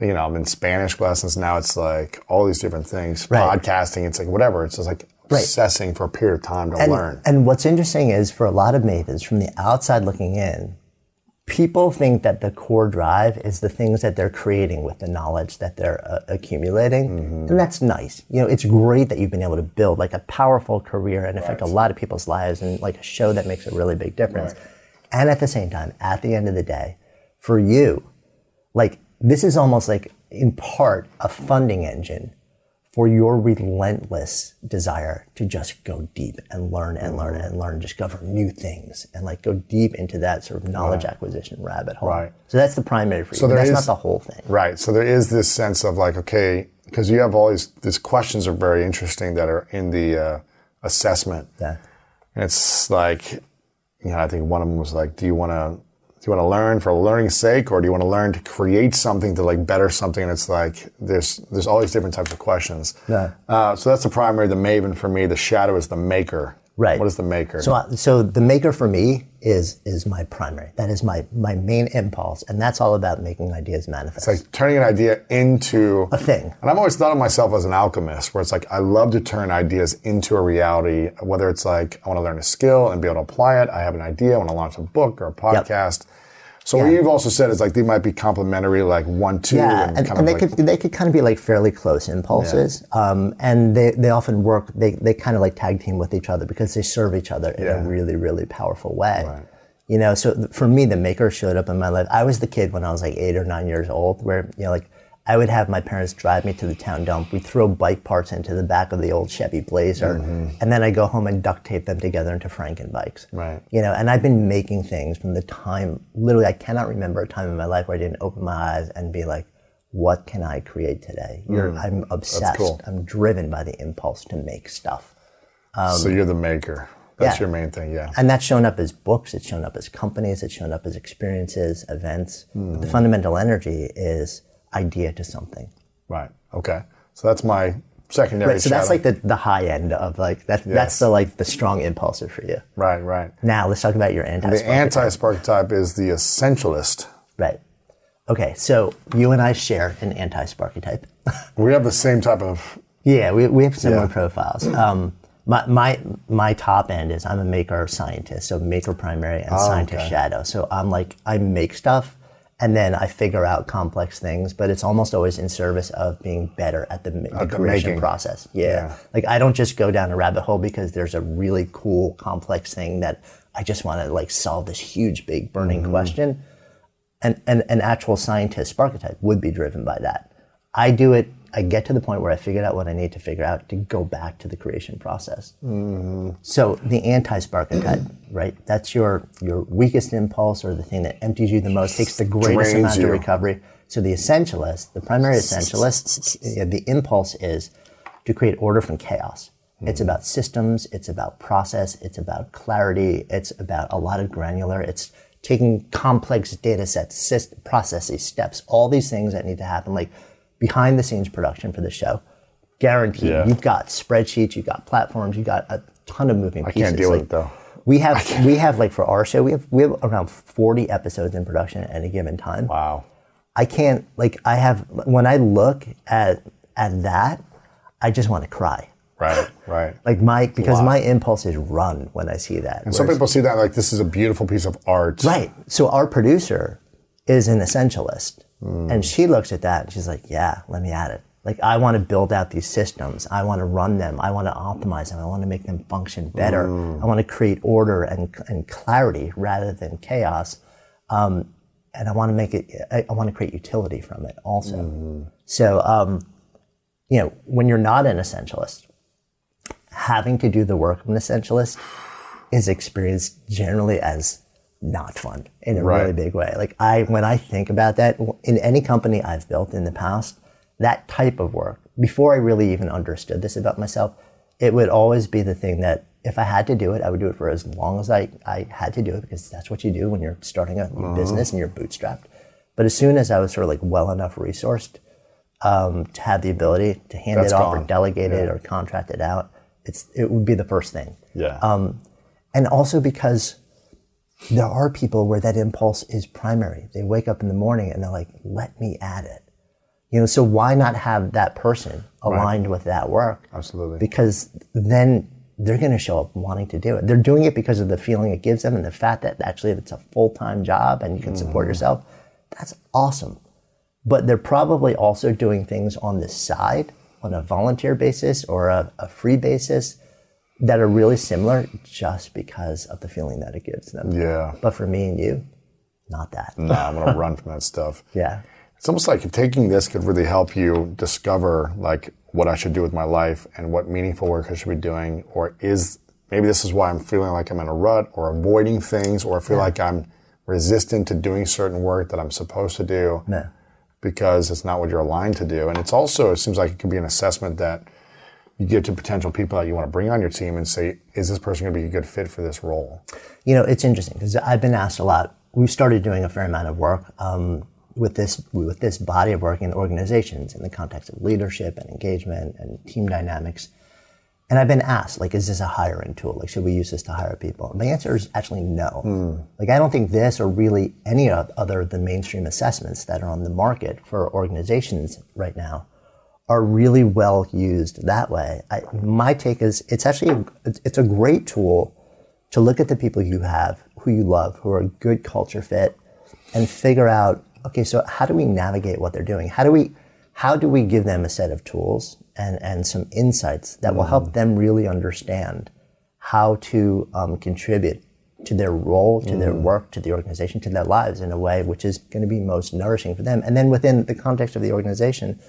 you know, I'm in Spanish lessons now. It's like all these different things, Right. podcasting. It's like whatever. It's just like Right. obsessing for a period of time to and, learn. And what's interesting is for a lot of mavens from the outside looking in, people think that the core drive is the things that they're creating with the knowledge that they're uh, accumulating. Mm-hmm. And that's nice. You know, it's great that you've been able to build like a powerful career and affect a lot of people's lives and like a show that makes a really big difference. And at the same time, at the end of the day, for you, like this is almost like in part a funding engine for your relentless desire to just go deep and learn and learn and learn, discover new things and like go deep into that sort of knowledge acquisition rabbit hole. Right. So that's the primary for you. So that's is- not the whole thing. Right. So there is this sense of like, okay, because you have all these, these questions are very interesting that are in the uh, assessment. Yeah. And it's like, you know, I think one of them was like, do you want to, do you want to learn for learning's sake, or do you want to learn to create something to like better something? And it's like there's there's all these different types of questions. Yeah. Uh, so that's the primary, the maven for me. The shadow is the maker. Right. What is the maker? So, I- so the maker for me is is my primary. That is my my main impulse, and that's all about making ideas manifest. It's like turning an idea into a thing. And I've always thought of myself as an alchemist, where it's like I love to turn ideas into a reality. Whether it's like I want to learn a skill and be able to apply it, I have an idea, I want to launch a book or a podcast. So what you've also said is like they might be complementary, like one, two, Yeah, and, and, and they like, could they could kind of be like fairly close impulses, um, and they, they often work. They they kind of like tag team with each other because they serve each other in Yeah. a really really powerful way. You know, so for me, the maker showed up in my life. I was the kid when I was like eight or nine years old, where you know, like I would have my parents drive me to the town dump. We'd throw bike parts into the back of the old Chevy Blazer, mm-hmm. and then I go home and duct tape them together into Franken bikes. Right. You know, and I've been making things from the time, literally, I cannot remember a time in my life where I didn't open my eyes and be like, what can I create today? You're, mm. I'm obsessed. cool. I'm driven by the impulse to make stuff. Um, so you're the maker. That's yeah. your main thing, yeah. And that's shown up as books, it's shown up as companies, it's shown up as experiences, events. Mm-hmm. the fundamental energy is idea to something. Right. Okay. So that's my secondary. Right, so that's like the, the high end of like, that, that's Yes. the like the strong impulsive for you. right, right. Now let's talk about your anti The anti-spark type is the essentialist. Right. Okay, so you and I share an anti-sparky type. We have the same type of Yeah, we, we have similar Yeah. profiles. Um, my, my, my top end is I'm a maker scientist, so maker primary and scientist Oh, okay. shadow. So I'm like, I make stuff and then I figure out complex things, but it's almost always in service of being better at the, ma- the creation process. Yeah. Yeah. Like I don't just go down a rabbit hole because there's a really cool, complex thing that I just want to like solve this huge, big burning Mm-hmm. question. And, and an actual scientist archetype would be driven by that. I do it. I get to the point where I figured out what I need to figure out to go back to the creation process. Mm-hmm. So the anti-spark type, right? That's your your weakest impulse or the thing that empties you the most, takes the greatest Drains amount you. of recovery. So the essentialist, the primary essentialist, the impulse is to create order from chaos. Mm-hmm. It's about systems, it's about process, it's about clarity, it's about a lot of granular. It's taking complex data sets, processes, steps, all these things that need to happen, like behind the scenes production for the show. Guaranteed. Yeah. You've got spreadsheets, you've got platforms, you've got a ton of moving I pieces. can't deal like, with it though. we have we have like for our show, we have we have around forty episodes in production at any given time. Wow. I can't like I have when I look at at that, I just want to cry. Right, right. Like my because my impulse is run when I see that. And some people see that like this is a beautiful piece of art. right. So our producer is an essentialist, Hmm. and she looks at that and she's like, "Yeah, let me add it." Like I want to build out these systems. I want to run them. I want to optimize them. I want to make them function better. I want to create order and, and clarity rather than chaos. Um, and I want to make it, I, I want to create utility from it also. So, um, you know, when you're not an essentialist, having to do the work of an essentialist is experienced generally as not fun in a really big way. Like I, when I think about that in any company I've built in the past, that type of work, before I really even understood this about myself, it would always be the thing that if I had to do it, I would do it for as long as I, I had to do it because that's what you do when you're starting a new business and you're bootstrapped. But as soon as I was sort of like well enough resourced um, to have the ability to hand That's it off or gone. delegate it or contract it out, it's it would be the first thing. Yeah. Um, and also because there are people where that impulse is primary. They wake up in the morning and they're like, "Let me at it," you know. So why not have that person aligned with that work? Absolutely. Because then they're going to show up wanting to do it. They're doing it because of the feeling it gives them and the fact that actually it's a full time job and you can support mm. yourself. That's awesome. But they're probably also doing things on the side on a volunteer basis or a, a free basis that are really similar just because of the feeling that it gives them. yeah. But for me and you, not that. Nah, I'm gonna run from that stuff. Yeah. It's almost like if taking this could really help you discover like what I should do with my life and what meaningful work I should be doing, or is maybe this is why I'm feeling like I'm in a rut or avoiding things, or I feel like I'm resistant to doing certain work that I'm supposed to do Yeah. because it's not what you're aligned to do. And it's also it seems like it could be an assessment that you give to potential people that you want to bring on your team and say, is this person going to be a good fit for this role? You know, it's interesting because I've been asked a lot. We've started doing a fair amount of work um, with this with this body of work in organizations in the context of leadership and engagement and team dynamics. And I've been asked, like, is this a hiring tool? Like, should we use this to hire people? And the answer is actually no. Like, I don't think this or really any other the mainstream assessments that are on the market for organizations right now are really well used that way. I, my take is it's actually a, it's- a great tool to look at the people you have, who you love, who are a good culture fit, and figure out okay, so how do we navigate what they're doing? How do we how do we give them a set of tools and and some insights that will help them really understand how to um, contribute to their role, to their work, to the organization, to their lives in a way which is going to be most nourishing for them. And then within the context of the organization,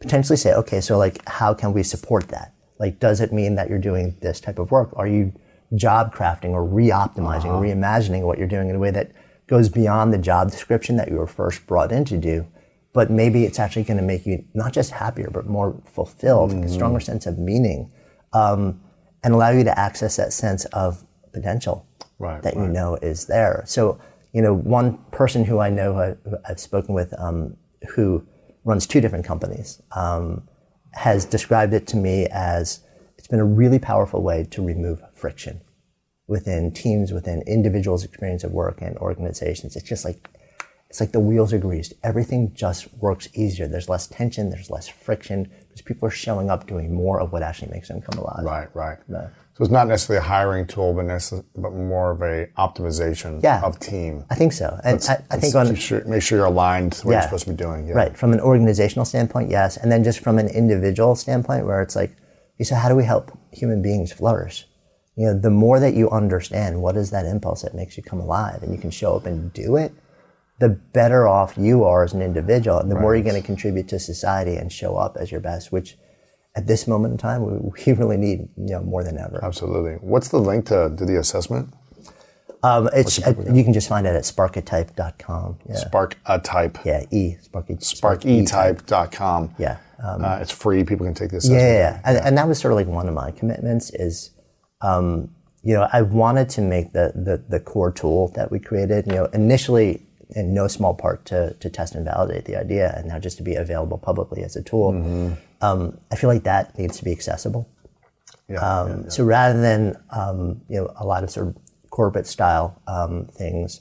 potentially say, okay, so like, how can we support that? Like, does it mean that you're doing this type of work? Are you job crafting or re-optimizing, or reimagining what you're doing in a way that goes beyond the job description that you were first brought in to do? But maybe it's actually going to make you not just happier, but more fulfilled, a stronger sense of meaning, um, and allow you to access that sense of potential Right, that you know is there. So, you know, one person who I know who I've spoken with um, who runs two different companies um, has described it to me as it's been a really powerful way to remove friction within teams, within individuals' experience of work and organizations. It's just like it's like the wheels are greased. Everything just works easier. There's less tension. There's less friction because people are showing up doing more of what actually makes them come alive. Right, right. So it's not necessarily a hiring tool, but, necess- but more of a optimization Yeah. of team. I think so. And I, I think Let's on sure, make sure you're aligned to what Yeah. you're supposed to be doing. Yeah. Right. From an organizational standpoint, yes. And then just from an individual standpoint, where it's like, okay, so how do we help human beings flourish? You know, the more that you understand what is that impulse that makes you come alive and you can show up and do it, the better off you are as an individual and the more you're going to contribute to society and show up as your best, which at this moment in time, we, we really need, you know, more than ever. Absolutely. What's the link to do the assessment? Um, it's, uh, you can just find it at sparketype.com. Yeah. Spark a type. Yeah. E. Sparky, SparkEtype.com. Yeah. Um, uh, it's free. People can take this. Yeah, yeah, yeah. And, and that was sort of like one of my commitments is, um, you know, I wanted to make the, the, the core tool that we created, you know, initially in no small part to, to test and validate the idea and now just to be available publicly as a tool. Um, I feel like that needs to be accessible. Yeah, Um, So rather than, um, you know, a lot of sort of corporate style um, things,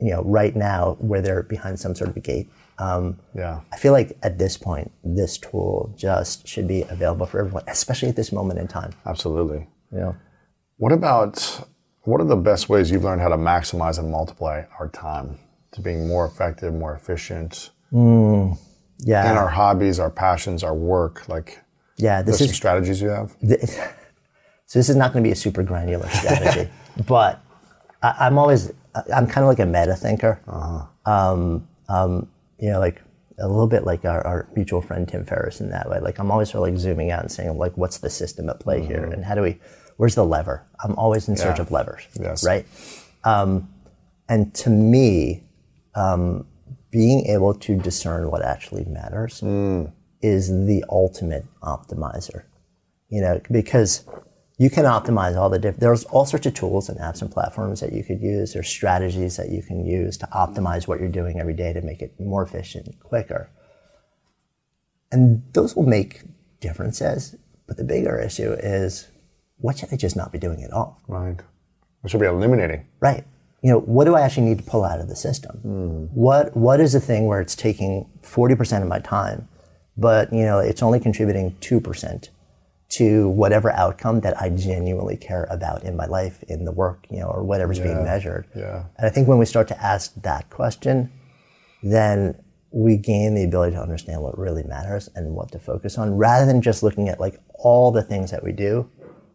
you know, right now where they're behind some sort of a gate, um, yeah. I feel like at this point, this tool just should be available for everyone, especially at this moment in time. Absolutely. Know, What about what are the best ways you've learned how to maximize and multiply our time to being more effective, more efficient? Yeah. in our hobbies, our passions, our work. Like, Yeah, this some is strategies you have. so. This is not going to be a super granular strategy, but I, I'm always I'm kind of like a meta thinker. Um, um, you know, like a little bit like our, our mutual friend Tim Ferriss in that way. Like I'm always sort of like zooming out and saying like, what's the system at play here, and how do we? Where's the lever? I'm always in search Yeah. of levers. Yes. Right. Um, and to me, um, being able to discern what actually matters hmm. is the ultimate optimizer. You know, because you can optimize all the different, there's all sorts of tools and apps and platforms that you could use. There's strategies that you can use to optimize what you're doing every day to make it more efficient, quicker. And those will make differences. But the bigger issue is what should I just not be doing at all? Right. We should be eliminating. Right. You know, what do I actually need to pull out of the system? Hmm. What What is a thing where it's taking forty percent of my time, but you know it's only contributing two percent to whatever outcome that I genuinely care about in my life, in the work, you know, or whatever's being measured. yeah. And I think when we start to ask that question, then we gain the ability to understand what really matters and what to focus on rather than just looking at like all the things that we do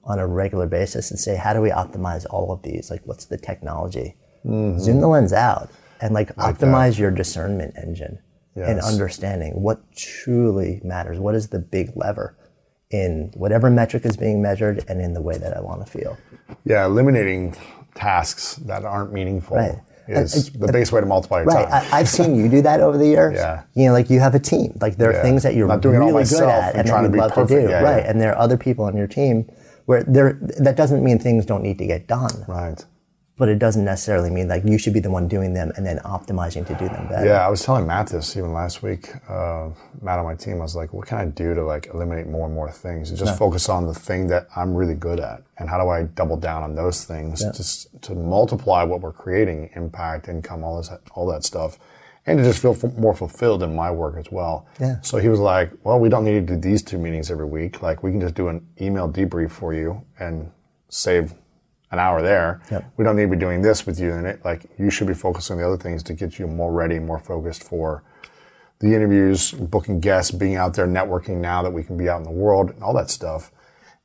on a regular basis and say, how do we optimize all of these? Like, what's the technology? Mm-hmm. Zoom the lens out and like optimize your discernment engine and understanding what truly matters. What is the big lever in whatever metric is being measured and in the way that I want to feel? Yeah, eliminating tasks that aren't meaningful Right. is the best way to multiply your Right. time. I, I've seen you do that over the years. Yeah. You know, like you have a team. Like there are Yeah. things that you're Not doing all really good at and and that trying to you'd be love perfect. to do. Yeah, right. yeah. And there are other people on your team where there that doesn't mean things don't need to get done. right. But it doesn't necessarily mean like you should be the one doing them and then optimizing to do them better. Yeah, I was telling Matt this even last week. Uh, Matt on my team, I was like, "What can I do to like eliminate more and more things and just focus on the thing that I'm really good at? And how do I double down on those things just to multiply what we're creating, impact, income, all this, all that stuff, and to just feel more fulfilled in my work as well." Yeah. So he was like, "Well, we don't need to do these two meetings every week. Like, we can just do an email debrief for you and save." An hour there. Yep. We don't need to be doing this with you in it. Like you should be focusing on the other things to get you more ready, more focused for the interviews, booking guests, being out there networking now that we can be out in the world and all that stuff,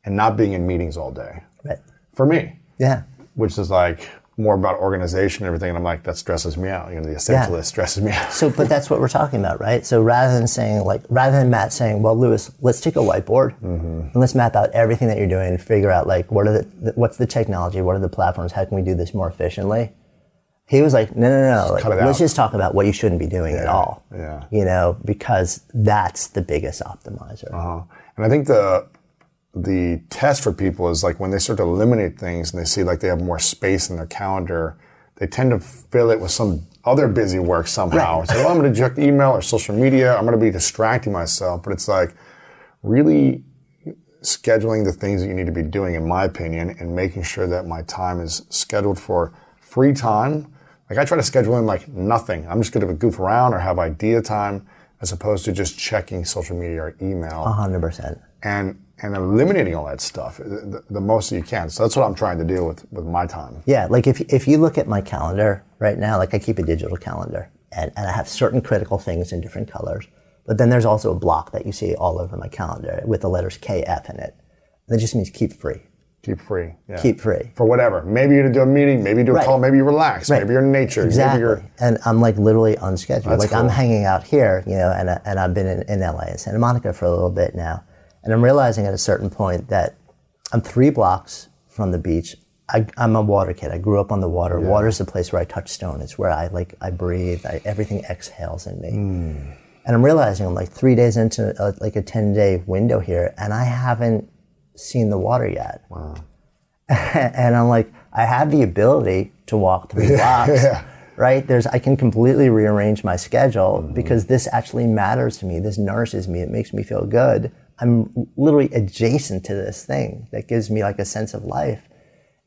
and not being in meetings all day. Right. For me, Yeah. which is like more about organization and everything, and I'm like, that stresses me out. You know, the essentialist Yeah. stresses me out. So, but that's what we're talking about, right? So rather than saying like, rather than Matt saying, well, Lewis, let's take a whiteboard and let's map out everything that you're doing and figure out like, what are the, what's the technology? What are the platforms? How can we do this more efficiently? He was like, no, no, no. Like, let's out. just talk about what you shouldn't be doing at all. yeah. You know, because that's the biggest optimizer. Uh-huh. And I think the the test for people is like when they start to eliminate things and they see like they have more space in their calendar, they tend to fill it with some other busy work somehow. So well, I'm going to check email or social media. I'm going to be distracting myself. But it's like really scheduling the things that you need to be doing, in my opinion, and making sure that my time is scheduled for free time. Like I try to schedule in like nothing. I'm just going to goof around or have idea time as opposed to just checking social media or email A hundred percent. and and eliminating all that stuff uh, the, the most that you can. So that's what I'm trying to deal with with my time. Yeah, like if if you look at my calendar right now, like I keep a digital calendar, and, and I have certain critical things in different colors. But then there's also a block that you see all over my calendar with the letters KF in it. That just means keep free. Keep free. Yeah. Keep free. for whatever. Maybe you're gonna do a meeting. Maybe you do a Right. call. Maybe you relax. Right. Maybe you're in nature. Exactly. Maybe you're And I'm like literally unscheduled. That's like I'm hanging out here, you know, and, and I've been in, in LA and Santa Monica for a little bit now. And I'm realizing at a certain point that I'm three blocks from the beach. I, I'm a water kid. I grew up on the water. Water is the place where I touch stone. It's where I like, I breathe. I, everything exhales in me. Hmm. And I'm realizing I'm like three days into a, like a 10 day window here and I haven't seen the water yet. Wow. and I'm like, I have the ability to walk three blocks, right? There's, I can completely rearrange my schedule because this actually matters to me. This nourishes me. It makes me feel good. I'm literally adjacent to this thing that gives me like a sense of life,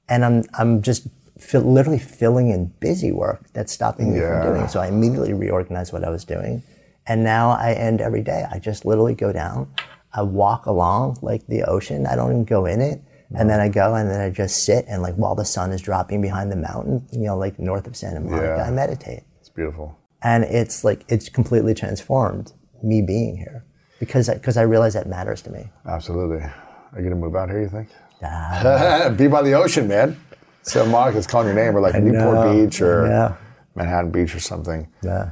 and I'm I'm just literally filling in busy work that's stopping me Yeah. from doing. So I immediately reorganized what I was doing, and now I end every day. I just literally go down, I walk along like the ocean. I don't even go in it. And then I go and then I just sit and like while the sun is dropping behind the mountain, you know, like north of Santa Monica, Yeah. I meditate. it's beautiful. And it's like it's completely transformed me being here because because I realize that matters to me. Absolutely. Are you going to move out here, you think? Be by the ocean, man. So Monica's calling your name, or like Newport know. Beach or Yeah. Manhattan Beach or something. Yeah.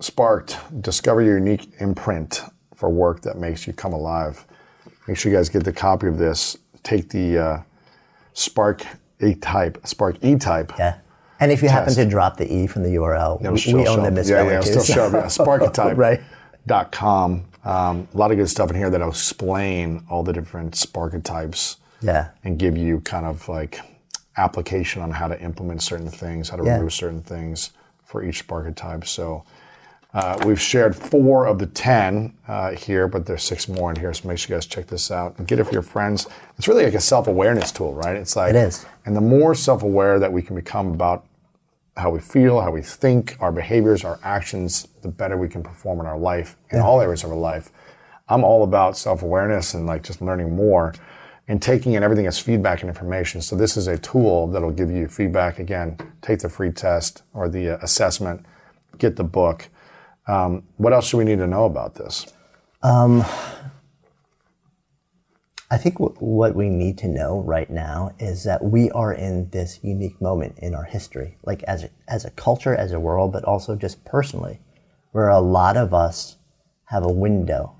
Sparked, discover your unique imprint for work that makes you come alive. Make sure you guys get the copy of this. Take the uh, Spark E type, Spark E type. Yeah. And if you happen to drop the E from the URL, It'll we, we own the misspelling Yeah, yeah, too. it'll so- still show up. Yeah, Sparketype. Right. Com. Um, a lot of good stuff in here that'll explain all the different Sparketypes Yeah. and give you kind of like application on how to implement certain things, how to Yeah. remove certain things for each Sparketype. So uh, we've shared four of the 10 uh, here, but there's six more in here. So make sure you guys check this out and get it for your friends. It's really like a self awareness tool, right? It's like, It is. And the more self aware that we can become about how we feel, how we think, our behaviors, our actions, the better we can perform in our life, in all areas of our life. I'm all about self awareness and like just learning more and taking in everything as feedback and information. So this is a tool that'll give you feedback. Again, take the free test or the uh, assessment, get the book. Um, what else do we need to know about this? I think w- what we need to know right now is that we are in this unique moment in our history, like as a, as a culture, as a world, but also just personally, where a lot of us have a window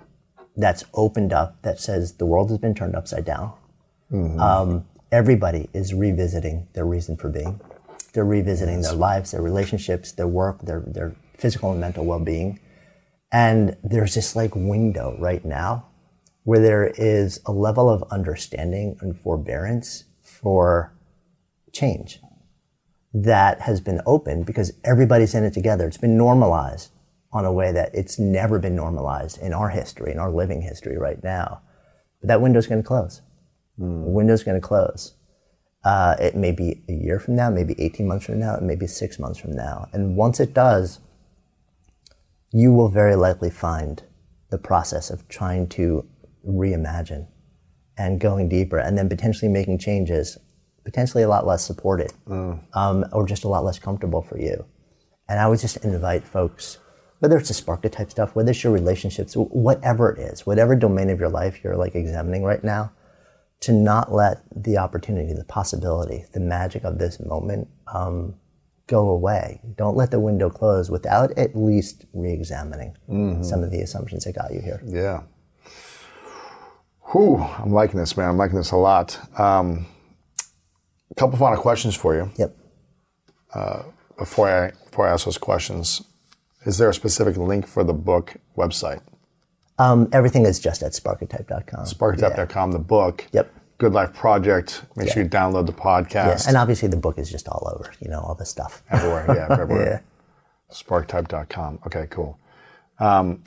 that's opened up that says the world has been turned upside down. Um, everybody is revisiting their reason for being. They're revisiting their lives, their relationships, their work, their, their physical and mental well being. And there's this like window right now where there is a level of understanding and forbearance for change that has been opened because everybody's in it together. It's been normalized on a way that it's never been normalized in our history, in our living history right now. But that window's going to close. The window's going to close. Uh, it may be a year from now, maybe 18 months from now, it may be six months from now. And once it does, you will very likely find the process of trying to reimagine and going deeper and then potentially making changes, potentially a lot less supported um, or just a lot less comfortable for you. And I would just invite folks, whether it's the Sparketype stuff, whether it's your relationships, whatever it is, whatever domain of your life you're like examining right now, to not let the opportunity, the possibility, the magic of this moment um, go away. Don't let the window close without at least re-examining some of the assumptions that got you here. Yeah. Whew, I'm liking this, man. I'm liking this a lot. Um, a couple final questions for you. Yep. before I before I ask those questions, is there a specific link for the book website? Um, everything is just at sparketype.com. Sparketype.com, the book. Yep. Good Life Project. Make sure you download the Yeah, podcast and obviously the book is just all over, you know, all this stuff. everywhere. Yeah, everywhere. Sparketype.com. Okay, cool. Um,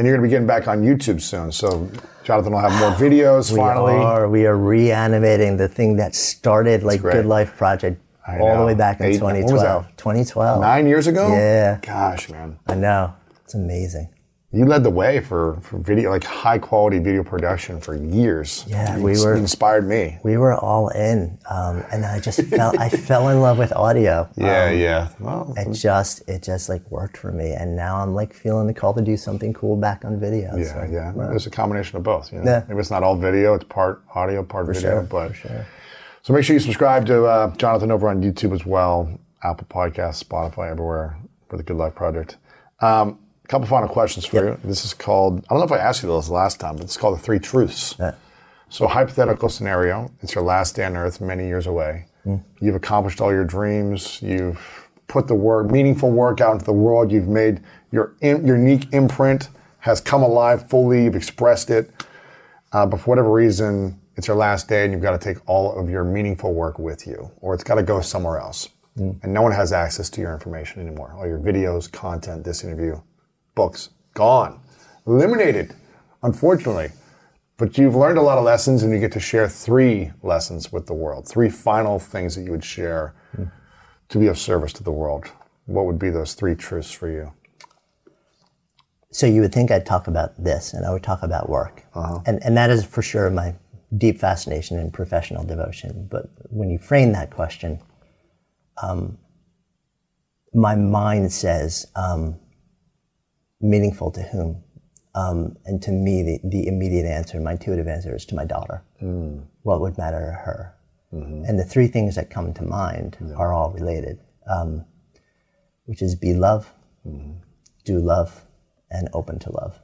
and you're going to be getting back on YouTube soon, so Jonathan will have more videos finally. We are, we are reanimating the thing that started like. Good Life Project all the way back in Eight- when was that? 2012. 2012. Nine years ago? Yeah. Gosh, man. I know. It's amazing. You led the way for, for video, like high quality video production for years. Yeah, You we were- inspired me. We were all in, um, and I just fell. I fell in love with audio. Yeah, yeah. Well, It just, it just like worked for me, and now I'm like feeling the call to do something cool back on video. yeah, so, yeah. There's a combination of both. You know? Yeah. Maybe it's not all video; it's part audio, part video. sure, but so make sure you subscribe to uh, Jonathan over on YouTube as well, Apple Podcasts, Spotify, everywhere for the Good Life Project. Um, couple final questions for you. This is called. I don't know if I asked you this last time, but it's called the Three Truths. Yeah. So, hypothetical scenario: it's your last day on Earth, many years away. You've accomplished all your dreams. You've put the work, meaningful work out into the world. You've made your in, your unique imprint has come alive fully. You've expressed it, uh, but for whatever reason, it's your last day, and you've got to take all of your meaningful work with you, or it's got to go somewhere else. And no one has access to your information anymore. All your videos, content, this interview, books, gone, eliminated. Unfortunately, but you've learned a lot of lessons, and you get to share three lessons with the world. Three final things that you would share to be of service to the world. What would be those three truths for you? So you would think I'd talk about this, and I would talk about work, and and that is for sure my deep fascination and professional devotion. But when you frame that question, um, my mind says, um, meaningful to whom? Um, and to me, the, the immediate answer, my intuitive answer is to my daughter. What would matter to her? And the three things that come to mind are all related, um, which is be love, do love, and open to love.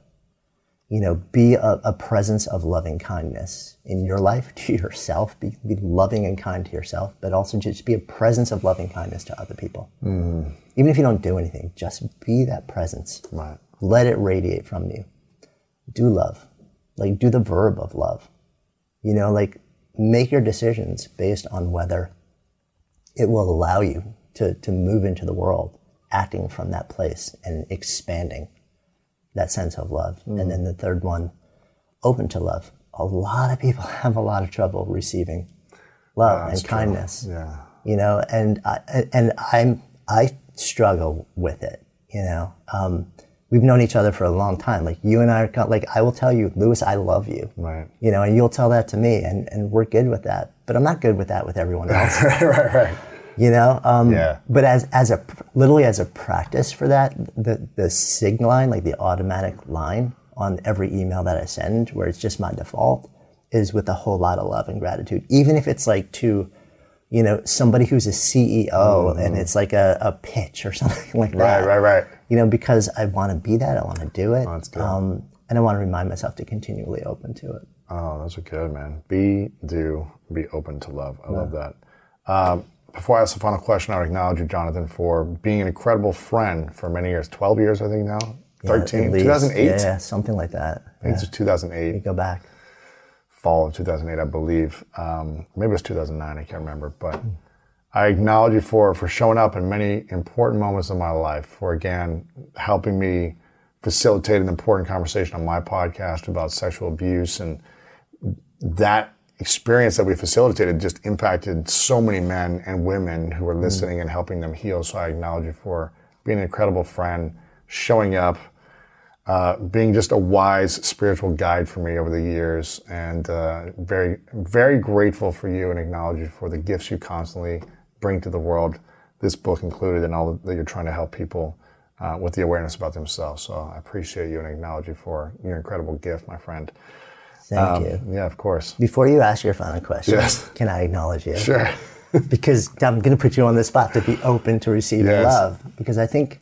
You know, be a, a presence of loving kindness in your life to yourself. Be, be loving and kind to yourself, but also just be a presence of loving kindness to other people. Even if you don't do anything, just be that presence. Right. Let it radiate from you. Do love. Like, do the verb of love. You know, like, make your decisions based on whether it will allow you to, to move into the world acting from that place and expanding that sense of love. And then the third one, open to love. A lot of people have a lot of trouble receiving love and kindness Yeah. you know and I, and i'm i struggle with it you know um, we've known each other for a long time like you and i are like i will tell you lewis i love you Right. you know and you'll tell that to me and and we're good with that but i'm not good with that with everyone else right, right, right. you know um, Yeah. but as as a literally as a practice for that the the signal line like the automatic line on every email that i send where it's just my default is with a whole lot of love and gratitude even if it's like to you know somebody who's a ceo and it's like a, a pitch or something like Mm-hmm. Right, right, right. You know because i want to be that i want to do it that's um, and i want to remind myself to continually open to it Oh, those are good, man. Be, do, be open to love. I love that. Um, before I ask the final question, I would acknowledge you, Jonathan, for being an incredible friend for many years. 12 years, I think now? 13? least. 2008? yeah, yeah, something like that I think it's 2008. go back fall of 2008, I believe. Um, maybe it was 2009. I can't remember. But I acknowledge you for for showing up in many important moments of my life. For again helping me facilitate an important conversation on my podcast about sexual abuse and that experience that we facilitated just impacted so many men and women who were listening and helping them heal. So I acknowledge you for being an incredible friend, showing up, uh, being just a wise spiritual guide for me over the years, and uh, very, very grateful for you and acknowledge you for the gifts you constantly bring to the world, this book included, and all that you're trying to help people uh, with the awareness about themselves. So I appreciate you and acknowledge you for your incredible gift, my friend. thank you Yeah, of course. Before you ask your final question, Yes. can I acknowledge you? Sure. because I'm going to put you on the spot to be open to receive Yes. love. Because I think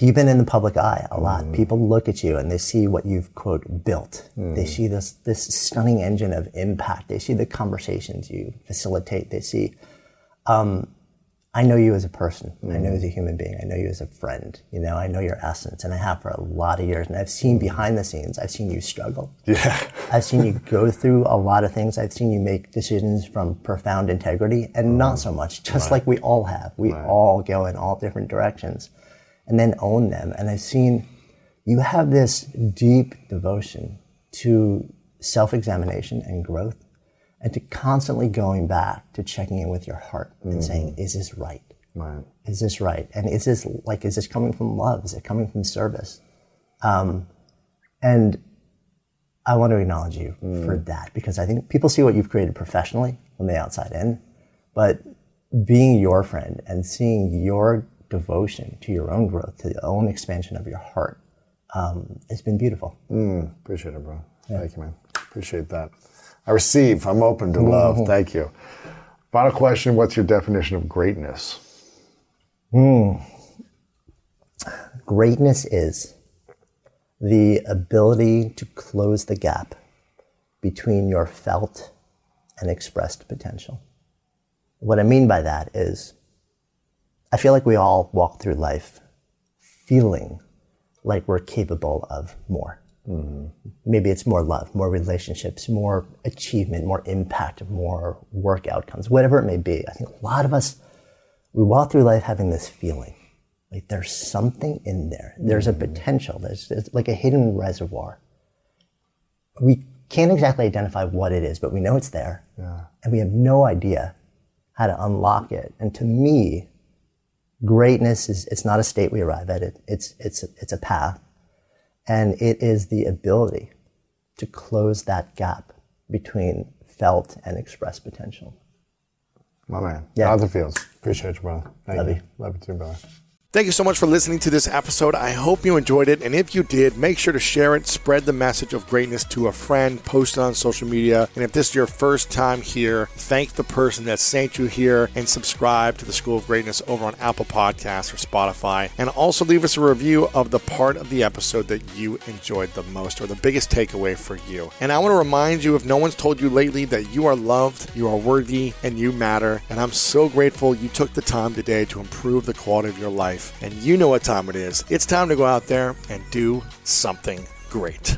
you've been in the public eye a lot. Mm. People look at you and they see what you've quote built. Mm. They see this this stunning engine of impact. They see the conversations you facilitate. They see. Um, I know you as a person. I know you as a human being. I know you as a friend. You know, I know your essence, and I have for a lot of years. And I've seen mm-hmm. behind the scenes. I've seen you struggle. Yeah. I've seen you go through a lot of things. I've seen you make decisions from profound integrity and not mm-hmm. so much, just like we all have. We all go in all different directions and then own them. And I've seen you have this deep devotion to self examination and growth and to constantly going back to checking in with your heart and saying, is this right? Right. is this right? And is this like, is this coming from love? Is it coming from service? Um, and I want to acknowledge you for that because I think people see what you've created professionally from the outside in, but being your friend and seeing your devotion to your own growth, to the own expansion of your heart, um, it's been beautiful. Appreciate it, bro. Thank you, man. Appreciate that. I receive. I'm open to love. Mm-hmm. Thank you. Final question What's your definition of greatness? Hmm. Greatness is the ability to close the gap between your felt and expressed potential. What I mean by that is, I feel like we all walk through life feeling like we're capable of more. Maybe it's more love, more relationships, more achievement, more impact, more work outcomes, whatever it may be. I think a lot of us, we walk through life having this feeling like there's something in there. There's a mm-hmm. potential. There's, there's like a hidden reservoir. We can't exactly identify what it is, but we know it's there. And we have no idea how to unlock it. And to me, greatness is it's not a state we arrive at. It, it's, it's, it's a path. And it is the ability to close that gap between felt and expressed potential. My man. Yeah. Jonathan Fields. Appreciate you, brother. Thank Love you. you. Love you too, brother. Thank you so much for listening to this episode. I hope you enjoyed it. And if you did, make sure to share it, spread the message of greatness to a friend, post it on social media. And if this is your first time here, thank the person that sent you here and subscribe to the School of Greatness over on Apple Podcasts or Spotify. And also leave us a review of the part of the episode that you enjoyed the most or the biggest takeaway for you. And I want to remind you if no one's told you lately that you are loved, you are worthy, and you matter. And I'm so grateful you took the time today to improve the quality of your life. And you know what time it is. It's time to go out there and do something great.